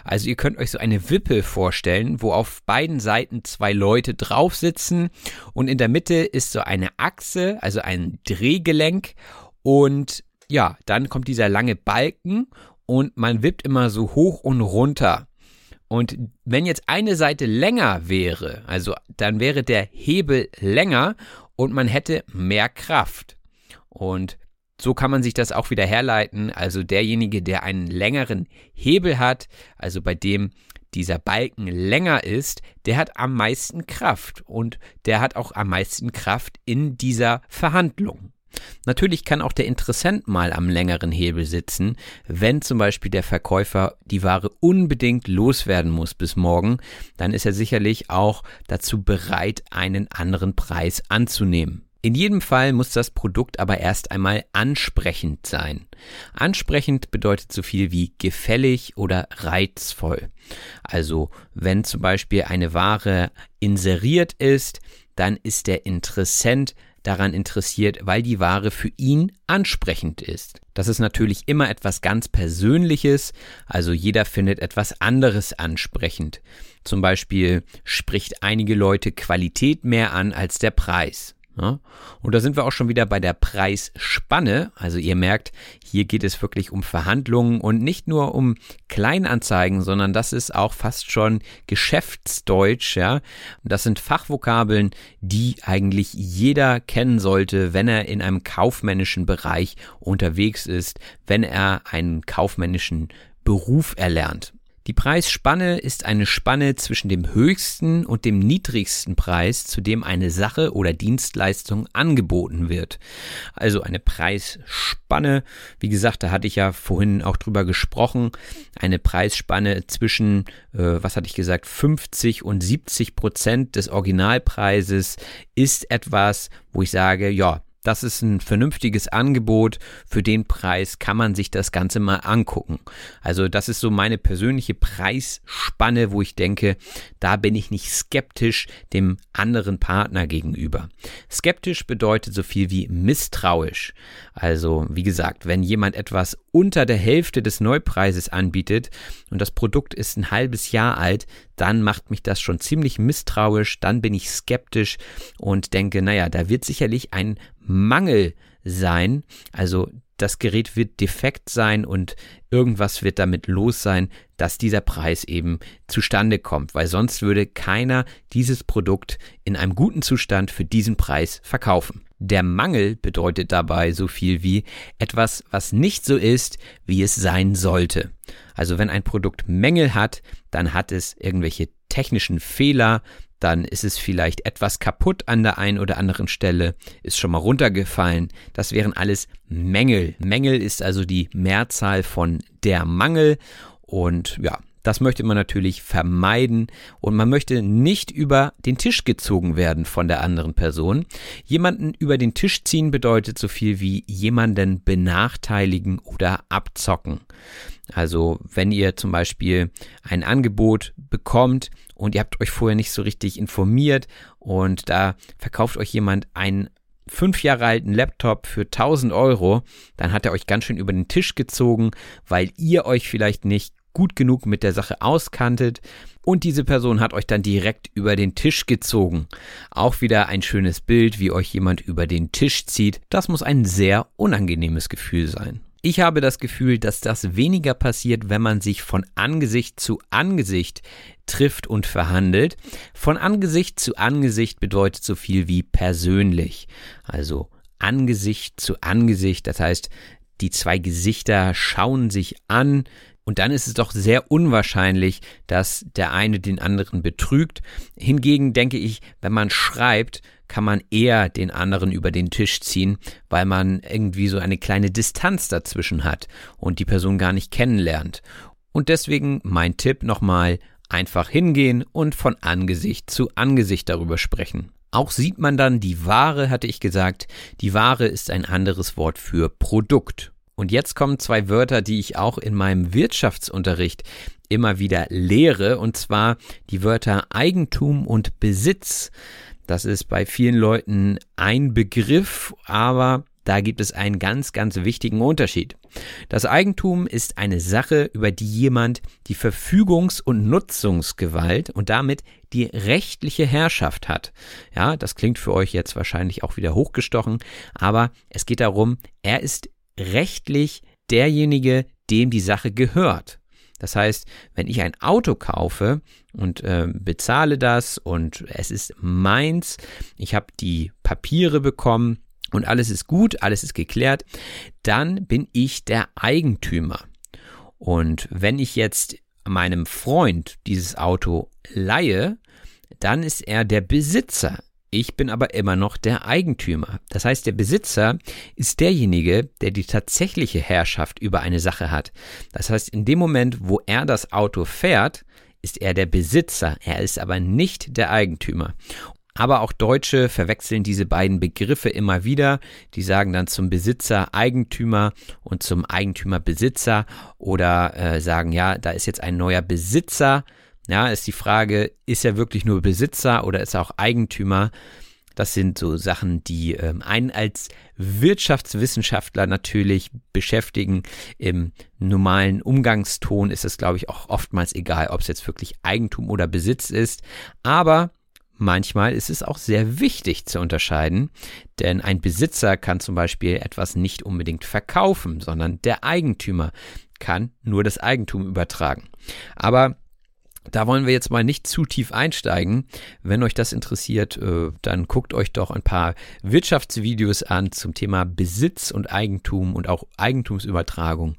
B: Also ihr könnt euch so eine Wippe vorstellen, wo auf beiden Seiten zwei Leute drauf sitzen und in der Mitte ist so eine Achse, also ein Drehgelenk und ja, dann kommt dieser lange Balken und man wippt immer so hoch und runter. Und wenn jetzt eine Seite länger wäre, also dann wäre der Hebel länger und man hätte mehr Kraft. Und so kann man sich das auch wieder herleiten. Also derjenige, der einen längeren Hebel hat, also bei dem dieser Balken länger ist, der hat am meisten Kraft und der hat auch am meisten Kraft in dieser Verhandlung. Natürlich kann auch der Interessent mal am längeren Hebel sitzen, wenn zum Beispiel der Verkäufer die Ware unbedingt loswerden muss bis morgen, dann ist er sicherlich auch dazu bereit, einen anderen Preis anzunehmen. In jedem Fall muss das Produkt aber erst einmal ansprechend sein. Ansprechend bedeutet so viel wie gefällig oder reizvoll. Also wenn zum Beispiel eine Ware inseriert ist, dann ist der Interessent daran interessiert, weil die Ware für ihn ansprechend ist. Das ist natürlich immer etwas ganz Persönliches, also jeder findet etwas anderes ansprechend. Zum Beispiel spricht einige Leute Qualität mehr an als der Preis. Ja? Und da sind wir auch schon wieder bei der Preisspanne. Also ihr merkt, hier geht es wirklich um Verhandlungen und nicht nur um Kleinanzeigen, sondern das ist auch fast schon Geschäftsdeutsch. Ja? Das sind Fachvokabeln, die eigentlich jeder kennen sollte, wenn er in einem kaufmännischen Bereich unterwegs ist, wenn er einen kaufmännischen Beruf erlernt. Die Preisspanne ist eine Spanne zwischen dem höchsten und dem niedrigsten Preis, zu dem eine Sache oder Dienstleistung angeboten wird. Also eine Preisspanne, wie gesagt, da hatte ich ja vorhin auch drüber gesprochen, eine Preisspanne zwischen, äh, was hatte ich gesagt, 50 und 70 Prozent des Originalpreises ist etwas, wo ich sage, ja, das ist ein vernünftiges Angebot. Für den Preis kann man sich das Ganze mal angucken. Also das ist so meine persönliche Preisspanne, wo ich denke, da bin ich nicht skeptisch dem anderen Partner gegenüber. Skeptisch bedeutet so viel wie misstrauisch. Also wie gesagt, wenn jemand etwas unter der Hälfte des Neupreises anbietet und das Produkt ist ein halbes Jahr alt, dann macht mich das schon ziemlich misstrauisch, dann bin ich skeptisch und denke, naja, da wird sicherlich ein Mangel sein. Also das Gerät wird defekt sein und irgendwas wird damit los sein, dass dieser Preis eben zustande kommt, weil sonst würde keiner dieses Produkt in einem guten Zustand für diesen Preis verkaufen. Der Mangel bedeutet dabei so viel wie etwas, was nicht so ist, wie es sein sollte. Also wenn ein Produkt Mängel hat, dann hat es irgendwelche technischen Fehler, dann ist es vielleicht etwas kaputt an der einen oder anderen Stelle, ist schon mal runtergefallen. Das wären alles Mängel. Mängel ist also die Mehrzahl von der Mangel und ja, das möchte man natürlich vermeiden und man möchte nicht über den Tisch gezogen werden von der anderen Person. Jemanden über den Tisch ziehen bedeutet so viel wie jemanden benachteiligen oder abzocken. Also wenn ihr zum Beispiel ein Angebot bekommt und ihr habt euch vorher nicht so richtig informiert und da verkauft euch jemand einen fünf Jahre alten Laptop für 1000 Euro, dann hat er euch ganz schön über den Tisch gezogen, weil ihr euch vielleicht nicht gut genug mit der Sache auskanntet und diese Person hat euch dann direkt über den Tisch gezogen. Auch wieder ein schönes Bild, wie euch jemand über den Tisch zieht. Das muss ein sehr unangenehmes Gefühl sein. Ich habe das Gefühl, dass das weniger passiert, wenn man sich von Angesicht zu Angesicht trifft und verhandelt. Von Angesicht zu Angesicht bedeutet so viel wie persönlich. Also Angesicht zu Angesicht, das heißt, die zwei Gesichter schauen sich an, und dann ist es doch sehr unwahrscheinlich, dass der eine den anderen betrügt. Hingegen denke ich, wenn man schreibt, kann man eher den anderen über den Tisch ziehen, weil man irgendwie so eine kleine Distanz dazwischen hat und die Person gar nicht kennenlernt. Und deswegen mein Tipp nochmal, einfach hingehen und von Angesicht zu Angesicht darüber sprechen. Auch sieht man dann die Ware, hatte ich gesagt. Die Ware ist ein anderes Wort für Produkt. Und jetzt kommen zwei Wörter, die ich auch in meinem Wirtschaftsunterricht immer wieder lehre, und zwar die Wörter Eigentum und Besitz. Das ist bei vielen Leuten ein Begriff, aber da gibt es einen ganz, ganz wichtigen Unterschied. Das Eigentum ist eine Sache, über die jemand die Verfügungs- und Nutzungsgewalt und damit die rechtliche Herrschaft hat. Ja, das klingt für euch jetzt wahrscheinlich auch wieder hochgestochen, aber es geht darum, er ist rechtlich derjenige, dem die Sache gehört. Das heißt, wenn ich ein Auto kaufe und äh, bezahle das und es ist meins, ich habe die Papiere bekommen und alles ist gut, alles ist geklärt, dann bin ich der Eigentümer. Und wenn ich jetzt meinem Freund dieses Auto leihe, dann ist er der Besitzer. Ich bin aber immer noch der Eigentümer. Das heißt, der Besitzer ist derjenige, der die tatsächliche Herrschaft über eine Sache hat. Das heißt, in dem Moment, wo er das Auto fährt, ist er der Besitzer, er ist aber nicht der Eigentümer. Aber auch Deutsche verwechseln diese beiden Begriffe immer wieder. Die sagen dann zum Besitzer Eigentümer und zum Eigentümer Besitzer oder äh, sagen, ja, da ist jetzt ein neuer Besitzer ja, ist die Frage, ist er wirklich nur Besitzer oder ist er auch Eigentümer? Das sind so Sachen, die ähm, einen als Wirtschaftswissenschaftler natürlich beschäftigen. Im normalen Umgangston ist es, glaube ich, auch oftmals egal, ob es jetzt wirklich Eigentum oder Besitz ist. Aber manchmal ist es auch sehr wichtig zu unterscheiden, denn ein Besitzer kann zum Beispiel etwas nicht unbedingt verkaufen, sondern der Eigentümer kann nur das Eigentum übertragen. Aber da wollen wir jetzt mal nicht zu tief einsteigen. Wenn euch das interessiert, äh, dann guckt euch doch ein paar Wirtschaftsvideos an zum Thema Besitz und Eigentum und auch Eigentumsübertragung.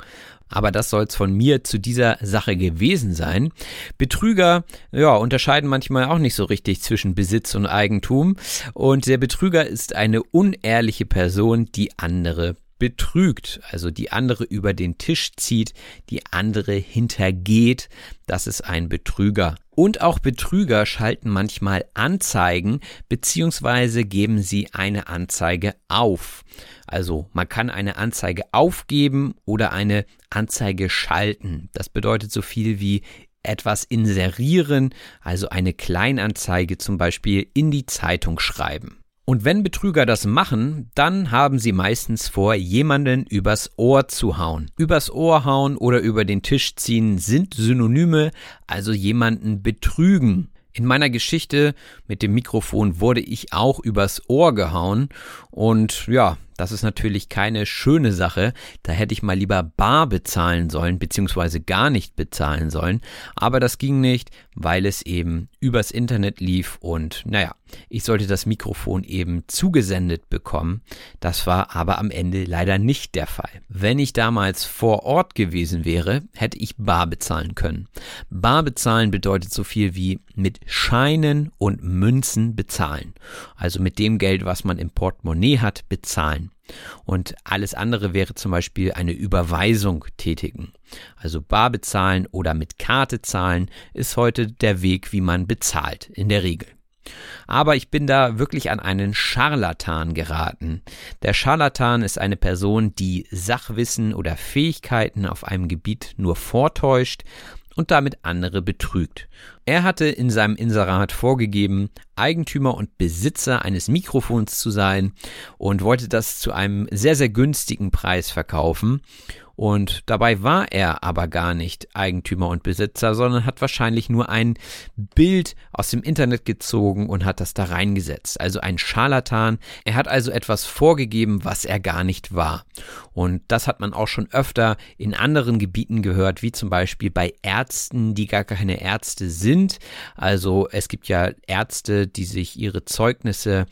B: Aber das soll es von mir zu dieser Sache gewesen sein. Betrüger, ja, unterscheiden manchmal auch nicht so richtig zwischen Besitz und Eigentum. Und der Betrüger ist eine unehrliche Person, die andere betrügt, also die andere über den Tisch zieht, die andere hintergeht, das ist ein Betrüger. Und auch Betrüger schalten manchmal Anzeigen beziehungsweise geben sie eine Anzeige auf. Also man kann eine Anzeige aufgeben oder eine Anzeige schalten. Das bedeutet so viel wie etwas inserieren, also eine Kleinanzeige zum Beispiel in die Zeitung schreiben. Und wenn Betrüger das machen, dann haben sie meistens vor, jemanden übers Ohr zu hauen. Übers Ohr hauen oder über den Tisch ziehen sind Synonyme, also jemanden betrügen. In meiner Geschichte mit dem Mikrofon wurde ich auch übers Ohr gehauen und ja, das ist natürlich keine schöne Sache. Da hätte ich mal lieber bar bezahlen sollen, beziehungsweise gar nicht bezahlen sollen. Aber das ging nicht, weil es eben übers Internet lief und naja, ich sollte das Mikrofon eben zugesendet bekommen. Das war aber am Ende leider nicht der Fall. Wenn ich damals vor Ort gewesen wäre, hätte ich bar bezahlen können. Bar bezahlen bedeutet so viel wie mit Scheinen und Münzen bezahlen. Also mit dem Geld, was man im Portemonnaie hat, bezahlen. Und alles andere wäre zum Beispiel eine Überweisung tätigen. Also bar bezahlen oder mit Karte zahlen ist heute der Weg, wie man bezahlt, in der Regel. Aber ich bin da wirklich an einen Scharlatan geraten. Der Scharlatan ist eine Person, die Sachwissen oder Fähigkeiten auf einem Gebiet nur vortäuscht und damit andere betrügt. Er hatte in seinem Inserat vorgegeben, Eigentümer und Besitzer eines Mikrofons zu sein und wollte das zu einem sehr, sehr günstigen Preis verkaufen. Und dabei war er aber gar nicht Eigentümer und Besitzer, sondern hat wahrscheinlich nur ein Bild aus dem Internet gezogen und hat das da reingesetzt. Also ein Scharlatan. Er hat also etwas vorgegeben, was er gar nicht war. Und das hat man auch schon öfter in anderen Gebieten gehört, wie zum Beispiel bei Ärzten, die gar keine Ärzte sind. Also es gibt ja Ärzte, die sich ihre Zeugnisse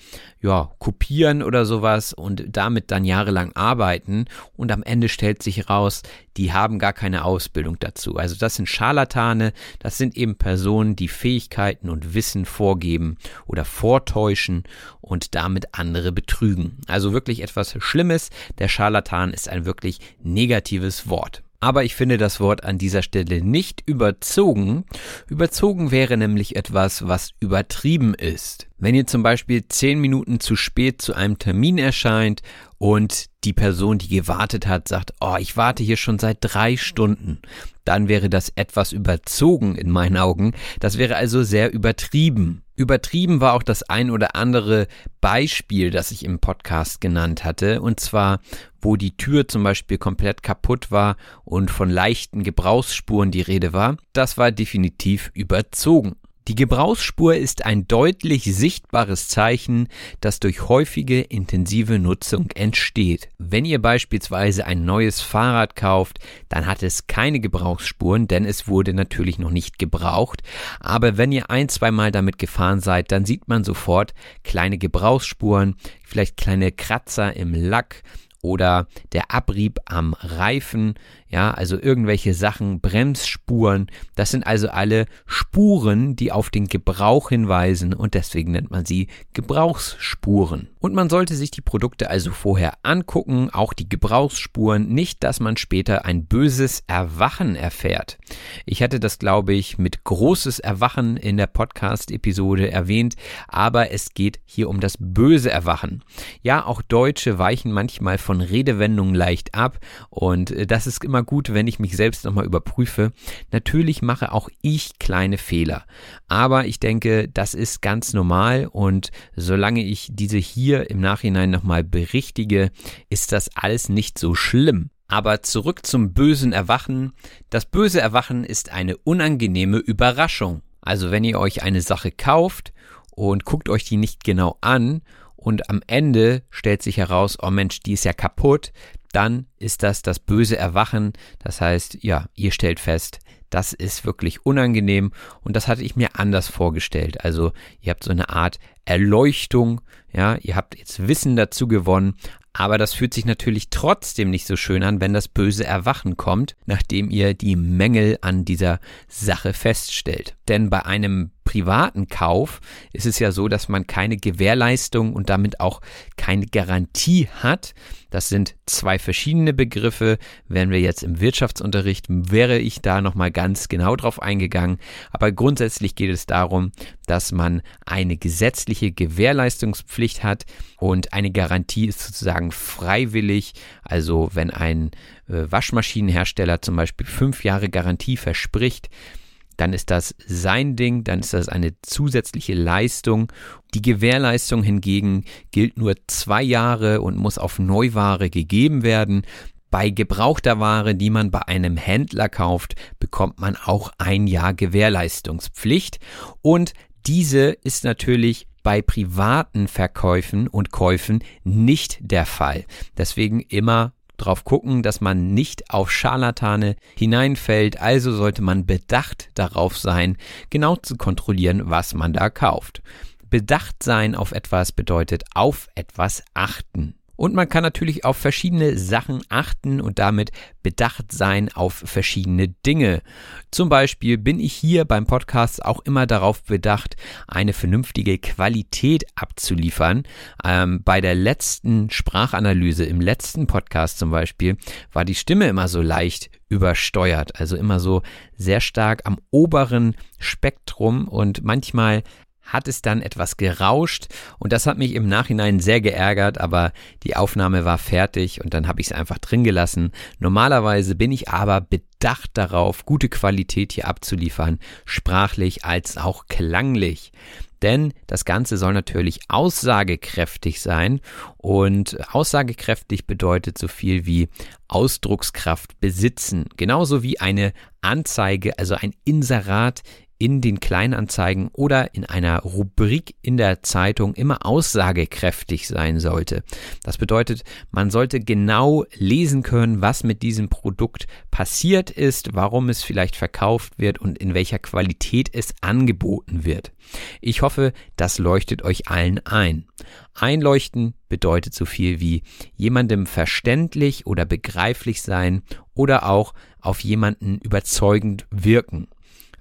B: ja kopieren oder sowas und damit dann jahrelang arbeiten und am Ende stellt sich raus, die haben gar keine Ausbildung dazu. Also das sind Scharlatane, das sind eben Personen, die Fähigkeiten und Wissen vorgeben oder vortäuschen und damit andere betrügen. Also wirklich etwas Schlimmes. Der Scharlatan ist ein wirklich negatives Wort. Aber ich finde das Wort an dieser Stelle nicht überzogen. Überzogen wäre nämlich etwas, was übertrieben ist. Wenn ihr zum Beispiel zehn Minuten zu spät zu einem Termin erscheint und die Person, die gewartet hat, sagt, oh, ich warte hier schon seit drei Stunden, dann wäre das etwas überzogen in meinen Augen. Das wäre also sehr übertrieben. Übertrieben war auch das ein oder andere Beispiel, das ich im Podcast genannt hatte, und zwar, wo die Tür zum Beispiel komplett kaputt war und von leichten Gebrauchsspuren die Rede war. Das war definitiv überzogen. Die Gebrauchsspur ist ein deutlich sichtbares Zeichen, das durch häufige intensive Nutzung entsteht. Wenn ihr beispielsweise ein neues Fahrrad kauft, dann hat es keine Gebrauchsspuren, denn es wurde natürlich noch nicht gebraucht. Aber wenn ihr ein, zweimal damit gefahren seid, dann sieht man sofort kleine Gebrauchsspuren, vielleicht kleine Kratzer im Lack, oder der Abrieb am Reifen, ja, also irgendwelche Sachen, Bremsspuren, das sind also alle Spuren, die auf den Gebrauch hinweisen und deswegen nennt man sie Gebrauchsspuren. Und man sollte sich die Produkte also vorher angucken, auch die Gebrauchsspuren, nicht, dass man später ein böses Erwachen erfährt. Ich hatte das, glaube ich, mit großes Erwachen in der Podcast-Episode erwähnt, aber es geht hier um das böse Erwachen. Ja, auch Deutsche weichen manchmal von Redewendungen leicht ab und äh, das ist immer gut, wenn ich mich selbst nochmal überprüfe. Natürlich mache auch ich kleine Fehler, aber ich denke, das ist ganz normal und solange ich diese hier im Nachhinein nochmal berichtige, ist das alles nicht so schlimm. Aber zurück zum bösen Erwachen. Das böse Erwachen ist eine unangenehme Überraschung. Also wenn ihr euch eine Sache kauft und guckt euch die nicht genau an und am Ende stellt sich heraus, oh Mensch, die ist ja kaputt, dann ist das das böse Erwachen. Das heißt, ja, ihr stellt fest, das ist wirklich unangenehm und das hatte ich mir anders vorgestellt. Also ihr habt so eine Art Erleuchtung, ja, ihr habt jetzt Wissen dazu gewonnen, aber das fühlt sich natürlich trotzdem nicht so schön an, wenn das böse Erwachen kommt, nachdem ihr die Mängel an dieser Sache feststellt. Denn bei einem privaten Kauf ist es ja so, dass man keine Gewährleistung und damit auch keine Garantie hat. Das sind zwei verschiedene Begriffe. Wären wir jetzt im Wirtschaftsunterricht, wäre ich da nochmal ganz genau drauf eingegangen. Aber grundsätzlich geht es darum, dass man eine gesetzliche Gewährleistungspflicht hat und eine Garantie ist sozusagen freiwillig. Also wenn ein äh, Waschmaschinenhersteller zum Beispiel fünf Jahre Garantie verspricht, dann ist das sein Ding, dann ist das eine zusätzliche Leistung. Die Gewährleistung hingegen gilt nur zwei Jahre und muss auf Neuware gegeben werden. Bei gebrauchter Ware, die man bei einem Händler kauft, bekommt man auch ein Jahr Gewährleistungspflicht und diese ist natürlich bei privaten Verkäufen und Käufen nicht der Fall. Deswegen immer drauf gucken, dass man nicht auf Scharlatane hineinfällt, also sollte man bedacht darauf sein, genau zu kontrollieren, was man da kauft. Bedacht sein auf etwas bedeutet auf etwas achten. Und man kann natürlich auf verschiedene Sachen achten und damit bedacht sein auf verschiedene Dinge. Zum Beispiel bin ich hier beim Podcast auch immer darauf bedacht, eine vernünftige Qualität abzuliefern. Ähm, bei der letzten Sprachanalyse, im letzten Podcast zum Beispiel, war die Stimme immer so leicht übersteuert, also immer so sehr stark am oberen Spektrum und manchmal hat es dann etwas gerauscht und das hat mich im Nachhinein sehr geärgert, aber die Aufnahme war fertig und dann habe ich es einfach drin gelassen. Normalerweise bin ich aber bedacht darauf, gute Qualität hier abzuliefern, sprachlich als auch klanglich. Denn das Ganze soll natürlich aussagekräftig sein und aussagekräftig bedeutet so viel wie Ausdruckskraft besitzen. Genauso wie eine Anzeige, also ein Inserat in den Kleinanzeigen oder in einer Rubrik in der Zeitung immer aussagekräftig sein sollte. Das bedeutet, man sollte genau lesen können, was mit diesem Produkt passiert ist, warum es vielleicht verkauft wird und in welcher Qualität es angeboten wird. Ich hoffe, das leuchtet euch allen ein. Einleuchten bedeutet so viel wie jemandem verständlich oder begreiflich sein oder auch auf jemanden überzeugend wirken.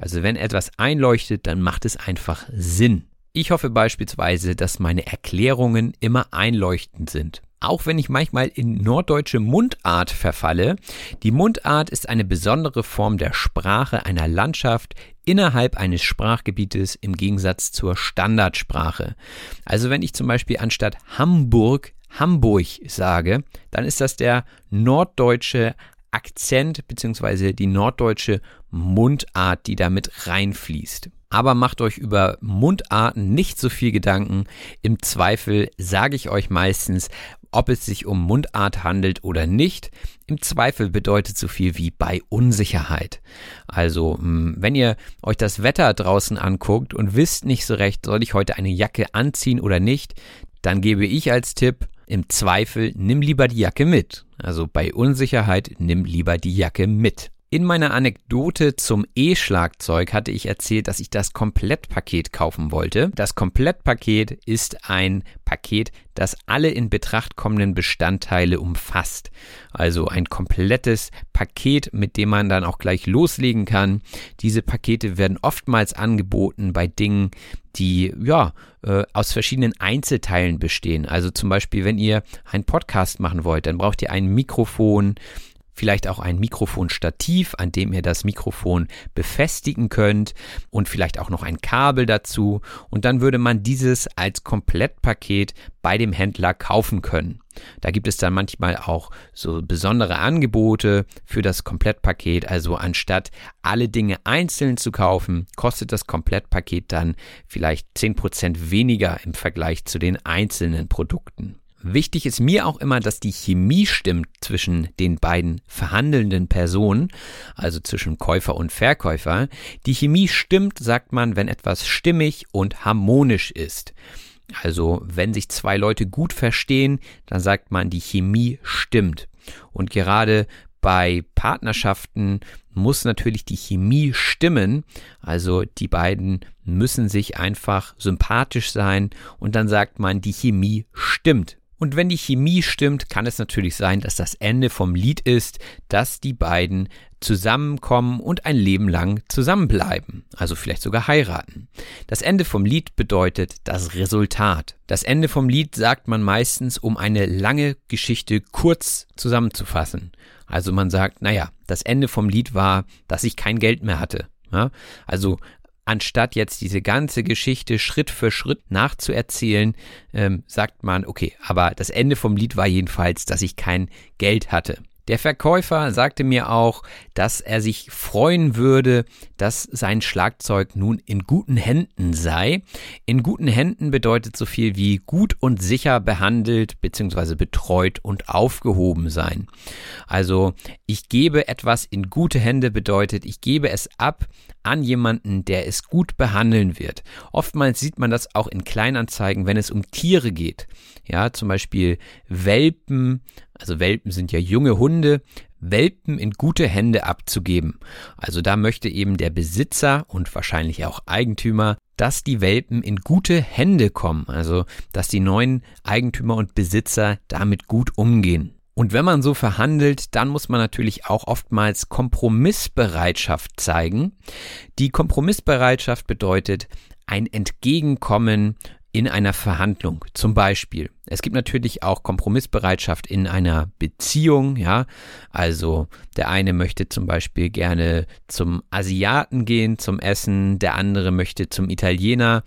B: Also wenn etwas einleuchtet, dann macht es einfach Sinn. Ich hoffe beispielsweise, dass meine Erklärungen immer einleuchtend sind. Auch wenn ich manchmal in norddeutsche Mundart verfalle, die Mundart ist eine besondere Form der Sprache einer Landschaft innerhalb eines Sprachgebietes im Gegensatz zur Standardsprache. Also wenn ich zum Beispiel anstatt Hamburg Hamburg sage, dann ist das der norddeutsche Akzent bzw. die norddeutsche Mundart, die damit reinfließt. Aber macht euch über Mundarten nicht so viel Gedanken. Im Zweifel sage ich euch meistens, ob es sich um Mundart handelt oder nicht. Im Zweifel bedeutet so viel wie bei Unsicherheit. Also, hm, wenn ihr euch das Wetter draußen anguckt und wisst nicht so recht, soll ich heute eine Jacke anziehen oder nicht, dann gebe ich als Tipp, im Zweifel nimm lieber die Jacke mit. Also bei Unsicherheit nimm lieber die Jacke mit. In meiner Anekdote zum E-Schlagzeug hatte ich erzählt, dass ich das Komplettpaket kaufen wollte. Das Komplettpaket ist ein Paket, das alle in Betracht kommenden Bestandteile umfasst. Also ein komplettes Paket, mit dem man dann auch gleich loslegen kann. Diese Pakete werden oftmals angeboten bei Dingen, die ja äh, aus verschiedenen Einzelteilen bestehen. Also zum Beispiel, wenn ihr einen Podcast machen wollt, dann braucht ihr ein Mikrofon, vielleicht auch ein Mikrofonstativ, an dem ihr das Mikrofon befestigen könnt und vielleicht auch noch ein Kabel dazu und dann würde man dieses als Komplettpaket bei dem Händler kaufen können. Da gibt es dann manchmal auch so besondere Angebote für das Komplettpaket. Also anstatt alle Dinge einzeln zu kaufen, kostet das Komplettpaket dann vielleicht 10% weniger im Vergleich zu den einzelnen Produkten. Wichtig ist mir auch immer, dass die Chemie stimmt zwischen den beiden verhandelnden Personen, also zwischen Käufer und Verkäufer. Die Chemie stimmt, sagt man, wenn etwas stimmig und harmonisch ist. Also wenn sich zwei Leute gut verstehen, dann sagt man, die Chemie stimmt. Und gerade bei Partnerschaften muss natürlich die Chemie stimmen. Also die beiden müssen sich einfach sympathisch sein und dann sagt man, die Chemie stimmt. Und wenn die Chemie stimmt, kann es natürlich sein, dass das Ende vom Lied ist, dass die beiden zusammenkommen und ein Leben lang zusammenbleiben, also vielleicht sogar heiraten. Das Ende vom Lied bedeutet das Resultat. Das Ende vom Lied sagt man meistens, um eine lange Geschichte kurz zusammenzufassen. Also man sagt, naja, das Ende vom Lied war, dass ich kein Geld mehr hatte. Ja? Also anstatt jetzt diese ganze Geschichte Schritt für Schritt nachzuerzählen, ähm, sagt man, okay, aber das Ende vom Lied war jedenfalls, dass ich kein Geld hatte. Der Verkäufer sagte mir auch, dass er sich freuen würde, dass sein Schlagzeug nun in guten Händen sei. In guten Händen bedeutet so viel wie gut und sicher behandelt bzw. betreut und aufgehoben sein. Also ich gebe etwas in gute Hände bedeutet, ich gebe es ab an jemanden, der es gut behandeln wird. Oftmals sieht man das auch in Kleinanzeigen, wenn es um Tiere geht. Ja, zum Beispiel Welpen, also Welpen sind ja junge Hunde, Welpen in gute Hände abzugeben. Also da möchte eben der Besitzer und wahrscheinlich auch Eigentümer, dass die Welpen in gute Hände kommen. Also dass die neuen Eigentümer und Besitzer damit gut umgehen. Und wenn man so verhandelt, dann muss man natürlich auch oftmals Kompromissbereitschaft zeigen. Die Kompromissbereitschaft bedeutet ein Entgegenkommen in einer Verhandlung. Zum Beispiel, es gibt natürlich auch Kompromissbereitschaft in einer Beziehung, ja. Also der eine möchte zum Beispiel gerne zum Asiaten gehen, zum Essen, der andere möchte zum Italiener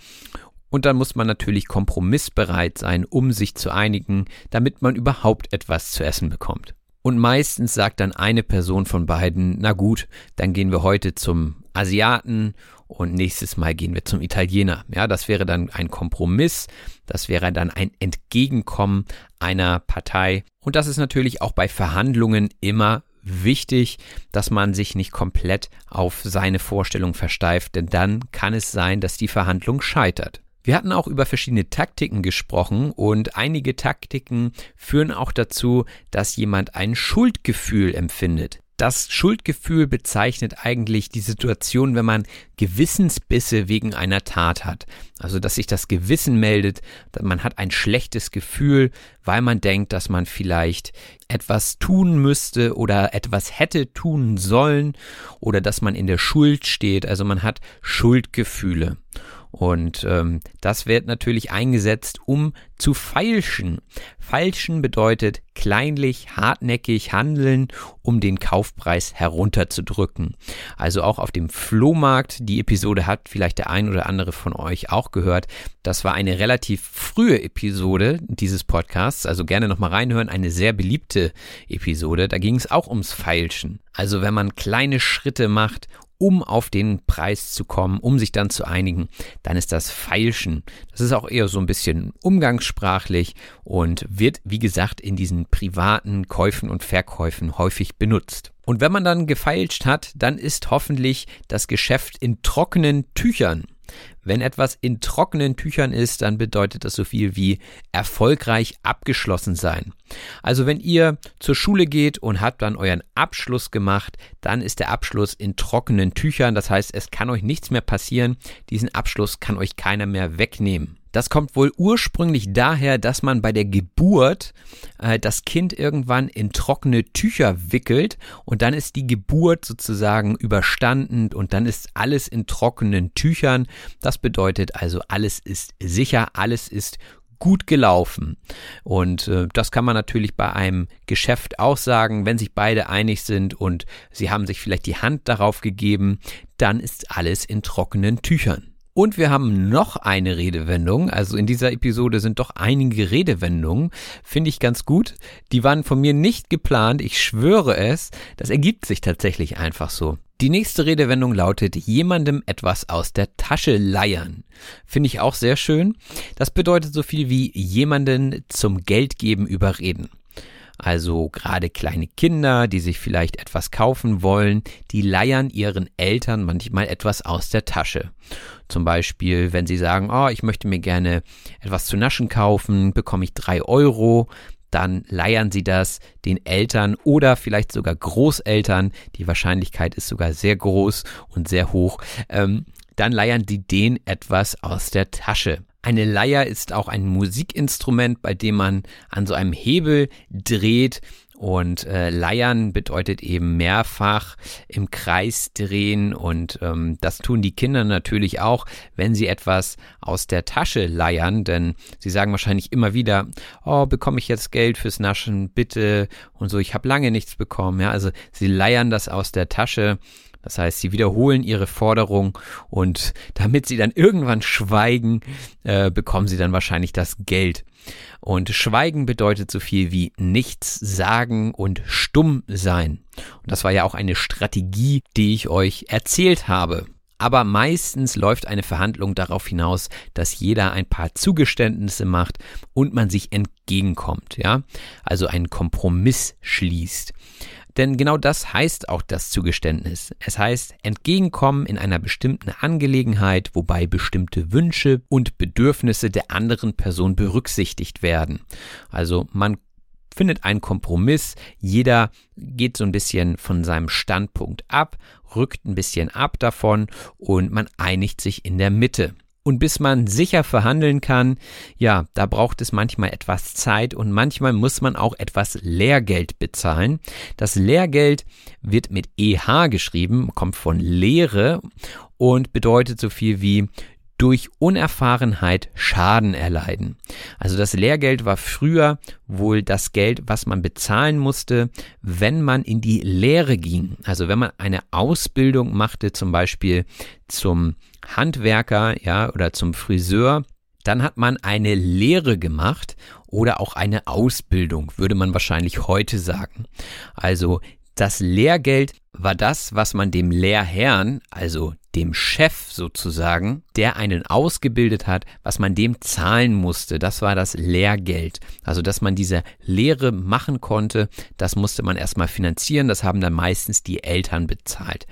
B: und dann muss man natürlich kompromissbereit sein, um sich zu einigen, damit man überhaupt etwas zu essen bekommt. Und meistens sagt dann eine Person von beiden, na gut, dann gehen wir heute zum Asiaten und nächstes Mal gehen wir zum Italiener. Ja, das wäre dann ein Kompromiss, das wäre dann ein Entgegenkommen einer Partei. Und das ist natürlich auch bei Verhandlungen immer wichtig, dass man sich nicht komplett auf seine Vorstellung versteift, denn dann kann es sein, dass die Verhandlung scheitert. Wir hatten auch über verschiedene Taktiken gesprochen und einige Taktiken führen auch dazu, dass jemand ein Schuldgefühl empfindet. Das Schuldgefühl bezeichnet eigentlich die Situation, wenn man Gewissensbisse wegen einer Tat hat. Also, dass sich das Gewissen meldet, man hat ein schlechtes Gefühl, weil man denkt, dass man vielleicht etwas tun müsste oder etwas hätte tun sollen oder dass man in der Schuld steht. Also man hat Schuldgefühle. Und ähm, das wird natürlich eingesetzt, um zu feilschen. Feilschen bedeutet kleinlich, hartnäckig handeln, um den Kaufpreis herunterzudrücken. Also auch auf dem Flohmarkt, die Episode hat vielleicht der ein oder andere von euch auch gehört. Das war eine relativ frühe Episode dieses Podcasts, also gerne nochmal reinhören, eine sehr beliebte Episode. Da ging es auch ums Feilschen. Also wenn man kleine Schritte macht, um auf den Preis zu kommen, um sich dann zu einigen, dann ist das Feilschen. Das ist auch eher so ein bisschen umgangssprachlich und wird, wie gesagt, in diesen privaten Käufen und Verkäufen häufig benutzt. Und wenn man dann gefeilscht hat, dann ist hoffentlich das Geschäft in trockenen Tüchern. Wenn etwas in trockenen Tüchern ist, dann bedeutet das so viel wie erfolgreich abgeschlossen sein. Also wenn ihr zur Schule geht und habt dann euren Abschluss gemacht, dann ist der Abschluss in trockenen Tüchern. Das heißt, es kann euch nichts mehr passieren. Diesen Abschluss kann euch keiner mehr wegnehmen. Das kommt wohl ursprünglich daher, dass man bei der Geburt äh, das Kind irgendwann in trockene Tücher wickelt und dann ist die Geburt sozusagen überstanden und dann ist alles in trockenen Tüchern. Das bedeutet also, alles ist sicher, alles ist gut gelaufen. Und äh, das kann man natürlich bei einem Geschäft auch sagen, wenn sich beide einig sind und sie haben sich vielleicht die Hand darauf gegeben, dann ist alles in trockenen Tüchern. Und wir haben noch eine Redewendung. Also in dieser Episode sind doch einige Redewendungen. Finde ich ganz gut. Die waren von mir nicht geplant. Ich schwöre es. Das ergibt sich tatsächlich einfach so. Die nächste Redewendung lautet jemandem etwas aus der Tasche leiern. Finde ich auch sehr schön. Das bedeutet so viel wie jemanden zum Geldgeben überreden. Also gerade kleine Kinder, die sich vielleicht etwas kaufen wollen, die leiern ihren Eltern manchmal etwas aus der Tasche. Zum Beispiel, wenn sie sagen, oh, ich möchte mir gerne etwas zu naschen kaufen, bekomme ich drei Euro, dann leiern sie das den Eltern oder vielleicht sogar Großeltern. Die Wahrscheinlichkeit ist sogar sehr groß und sehr hoch. Ähm, dann leiern sie denen etwas aus der Tasche. Eine Leier ist auch ein Musikinstrument, bei dem man an so einem Hebel dreht. Und äh, Leiern bedeutet eben mehrfach im Kreis drehen und ähm, das tun die Kinder natürlich auch, wenn sie etwas aus der Tasche leiern, denn sie sagen wahrscheinlich immer wieder, oh, bekomme ich jetzt Geld fürs Naschen, bitte. Und so, ich habe lange nichts bekommen. Ja, also sie leiern das aus der Tasche das heißt, sie wiederholen ihre Forderung und damit sie dann irgendwann schweigen, äh, bekommen sie dann wahrscheinlich das Geld. Und Schweigen bedeutet so viel wie nichts sagen und stumm sein. Und das war ja auch eine Strategie, die ich euch erzählt habe. Aber meistens läuft eine Verhandlung darauf hinaus, dass jeder ein paar Zugeständnisse macht und man sich entgegenkommt, ja? Also einen Kompromiss schließt. Denn genau das heißt auch das Zugeständnis. Es heißt entgegenkommen in einer bestimmten Angelegenheit, wobei bestimmte Wünsche und Bedürfnisse der anderen Person berücksichtigt werden. Also man findet einen Kompromiss, jeder geht so ein bisschen von seinem Standpunkt ab, rückt ein bisschen ab davon und man einigt sich in der Mitte. Und bis man sicher verhandeln kann, ja, da braucht es manchmal etwas Zeit und manchmal muss man auch etwas Lehrgeld bezahlen. Das Lehrgeld wird mit EH geschrieben, kommt von Lehre und bedeutet so viel wie durch Unerfahrenheit Schaden erleiden. Also das Lehrgeld war früher wohl das Geld, was man bezahlen musste, wenn man in die Lehre ging. Also wenn man eine Ausbildung machte, zum Beispiel zum Handwerker, ja, oder zum Friseur, dann hat man eine Lehre gemacht oder auch eine Ausbildung, würde man wahrscheinlich heute sagen. Also das Lehrgeld war das, was man dem Lehrherrn, also dem Chef sozusagen, der einen ausgebildet hat, was man dem zahlen musste. Das war das Lehrgeld. Also, dass man diese Lehre machen konnte, das musste man erstmal finanzieren. Das haben dann meistens die Eltern bezahlt.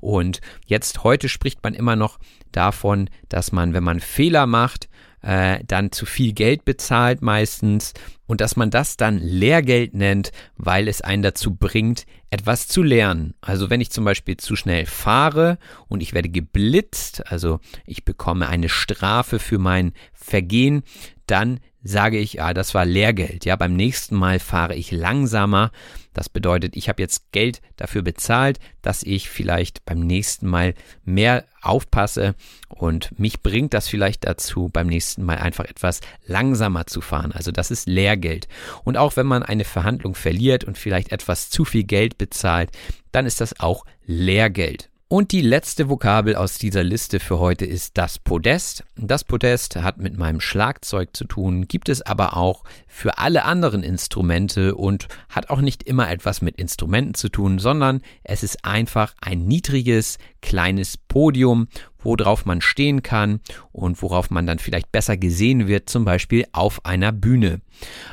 B: Und jetzt heute spricht man immer noch davon, dass man, wenn man Fehler macht, äh, dann zu viel Geld bezahlt meistens und dass man das dann Lehrgeld nennt, weil es einen dazu bringt, etwas zu lernen. Also wenn ich zum Beispiel zu schnell fahre und ich werde geblitzt, also ich bekomme eine Strafe für mein Vergehen, dann sage ich, ja, das war Lehrgeld. Ja, beim nächsten Mal fahre ich langsamer. Das bedeutet, ich habe jetzt Geld dafür bezahlt, dass ich vielleicht beim nächsten Mal mehr aufpasse und mich bringt das vielleicht dazu, beim nächsten Mal einfach etwas langsamer zu fahren. Also das ist Lehrgeld. Und auch wenn man eine Verhandlung verliert und vielleicht etwas zu viel Geld bezahlt, dann ist das auch Lehrgeld. Und die letzte Vokabel aus dieser Liste für heute ist das Podest. Das Podest hat mit meinem Schlagzeug zu tun, gibt es aber auch für alle anderen Instrumente und hat auch nicht immer etwas mit Instrumenten zu tun, sondern es ist einfach ein niedriges, kleines Podium, worauf man stehen kann und worauf man dann vielleicht besser gesehen wird, zum Beispiel auf einer Bühne.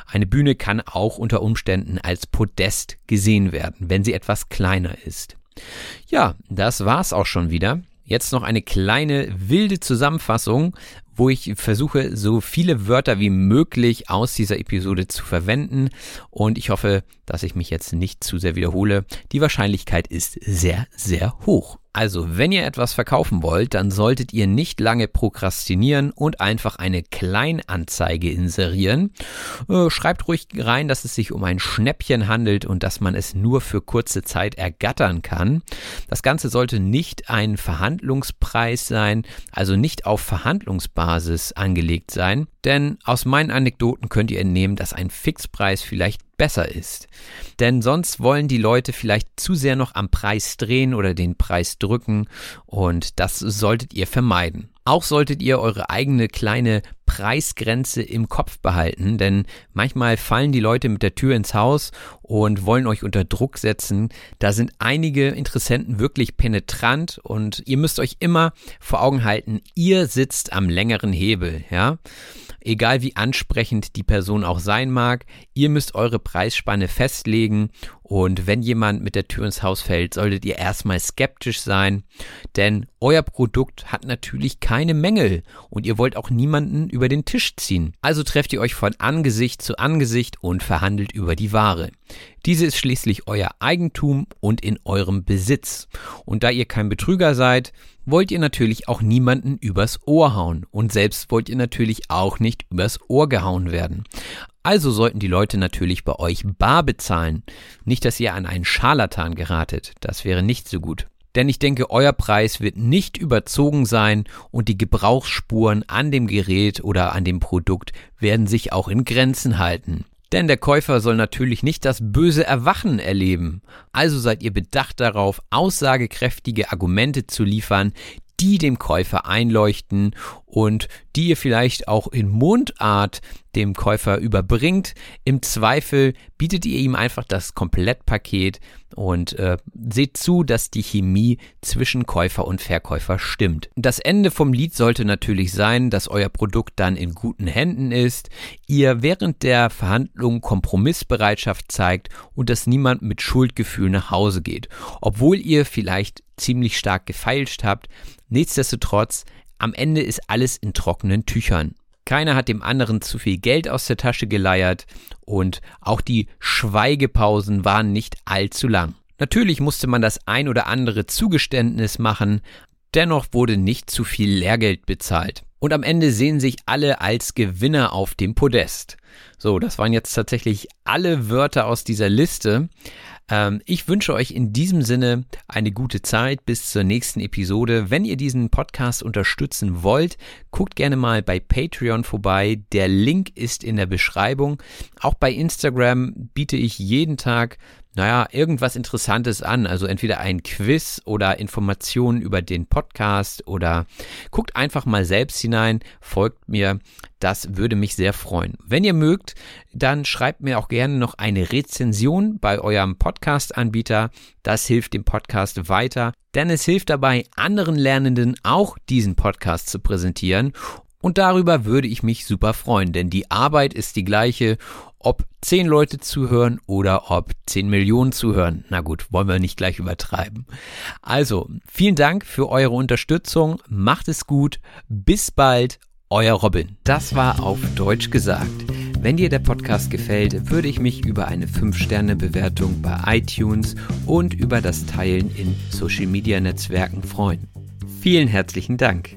B: Eine Bühne kann auch unter Umständen als Podest gesehen werden, wenn sie etwas kleiner ist. Ja, das war's auch schon wieder. Jetzt noch eine kleine wilde Zusammenfassung, wo ich versuche, so viele Wörter wie möglich aus dieser Episode zu verwenden. Und ich hoffe, dass ich mich jetzt nicht zu sehr wiederhole. Die Wahrscheinlichkeit ist sehr, sehr hoch. Also, wenn ihr etwas verkaufen wollt, dann solltet ihr nicht lange prokrastinieren und einfach eine Kleinanzeige inserieren. Äh, schreibt ruhig rein, dass es sich um ein Schnäppchen handelt und dass man es nur für kurze Zeit ergattern kann. Das Ganze sollte nicht ein Verhandlungspreis sein, also nicht auf Verhandlungsbasis angelegt sein, denn aus meinen Anekdoten könnt ihr entnehmen, dass ein Fixpreis vielleicht besser ist. Denn sonst wollen die Leute vielleicht zu sehr noch am Preis drehen oder den Preis drücken und das solltet ihr vermeiden. Auch solltet ihr eure eigene kleine Preisgrenze im Kopf behalten, denn manchmal fallen die Leute mit der Tür ins Haus und wollen euch unter Druck setzen. Da sind einige Interessenten wirklich penetrant und ihr müsst euch immer vor Augen halten, ihr sitzt am längeren Hebel, ja? egal wie ansprechend die Person auch sein mag, ihr müsst eure Preisspanne festlegen und wenn jemand mit der Tür ins Haus fällt, solltet ihr erstmal skeptisch sein, denn euer Produkt hat natürlich keine Mängel und ihr wollt auch niemanden über den Tisch ziehen. Also trefft ihr euch von Angesicht zu Angesicht und verhandelt über die Ware. Diese ist schließlich euer Eigentum und in eurem Besitz. Und da ihr kein Betrüger seid, wollt ihr natürlich auch niemanden übers Ohr hauen. Und selbst wollt ihr natürlich auch nicht übers Ohr gehauen werden. Also sollten die Leute natürlich bei euch bar bezahlen. Nicht, dass ihr an einen Scharlatan geratet. Das wäre nicht so gut. Denn ich denke, euer Preis wird nicht überzogen sein und die Gebrauchsspuren an dem Gerät oder an dem Produkt werden sich auch in Grenzen halten. Denn der Käufer soll natürlich nicht das böse Erwachen erleben. Also seid ihr bedacht darauf, aussagekräftige Argumente zu liefern, die dem Käufer einleuchten und die ihr vielleicht auch in Mundart dem Käufer überbringt. Im Zweifel bietet ihr ihm einfach das Komplettpaket und äh, seht zu, dass die Chemie zwischen Käufer und Verkäufer stimmt. Das Ende vom Lied sollte natürlich sein, dass euer Produkt dann in guten Händen ist, ihr während der Verhandlung Kompromissbereitschaft zeigt und dass niemand mit Schuldgefühl nach Hause geht, obwohl ihr vielleicht ziemlich stark gefeilscht habt. Nichtsdestotrotz, am Ende ist alles in trockenen Tüchern. Keiner hat dem anderen zu viel Geld aus der Tasche geleiert und auch die Schweigepausen waren nicht allzu lang. Natürlich musste man das ein oder andere Zugeständnis machen, dennoch wurde nicht zu viel Lehrgeld bezahlt. Und am Ende sehen sich alle als Gewinner auf dem Podest. So, das waren jetzt tatsächlich alle Wörter aus dieser Liste. Ähm, ich wünsche euch in diesem Sinne eine gute Zeit bis zur nächsten Episode. Wenn ihr diesen Podcast unterstützen wollt, guckt gerne mal bei Patreon vorbei. Der Link ist in der Beschreibung. Auch bei Instagram biete ich jeden Tag naja, irgendwas Interessantes an. Also entweder ein Quiz oder Informationen über den Podcast oder guckt einfach mal selbst hinein, folgt mir. Das würde mich sehr freuen. Wenn ihr mögt, dann schreibt mir auch gerne noch eine Rezension bei eurem Podcast-Anbieter. Das hilft dem Podcast weiter, denn es hilft dabei, anderen Lernenden auch diesen Podcast zu präsentieren. Und darüber würde ich mich super freuen, denn die Arbeit ist die gleiche ob zehn Leute zuhören oder ob zehn Millionen zuhören. Na gut, wollen wir nicht gleich übertreiben. Also, vielen Dank für eure Unterstützung. Macht es gut. Bis bald. Euer Robin. Das war auf Deutsch gesagt. Wenn dir der Podcast gefällt, würde ich mich über eine 5-Sterne-Bewertung bei iTunes und über das Teilen in Social-Media-Netzwerken freuen. Vielen herzlichen Dank.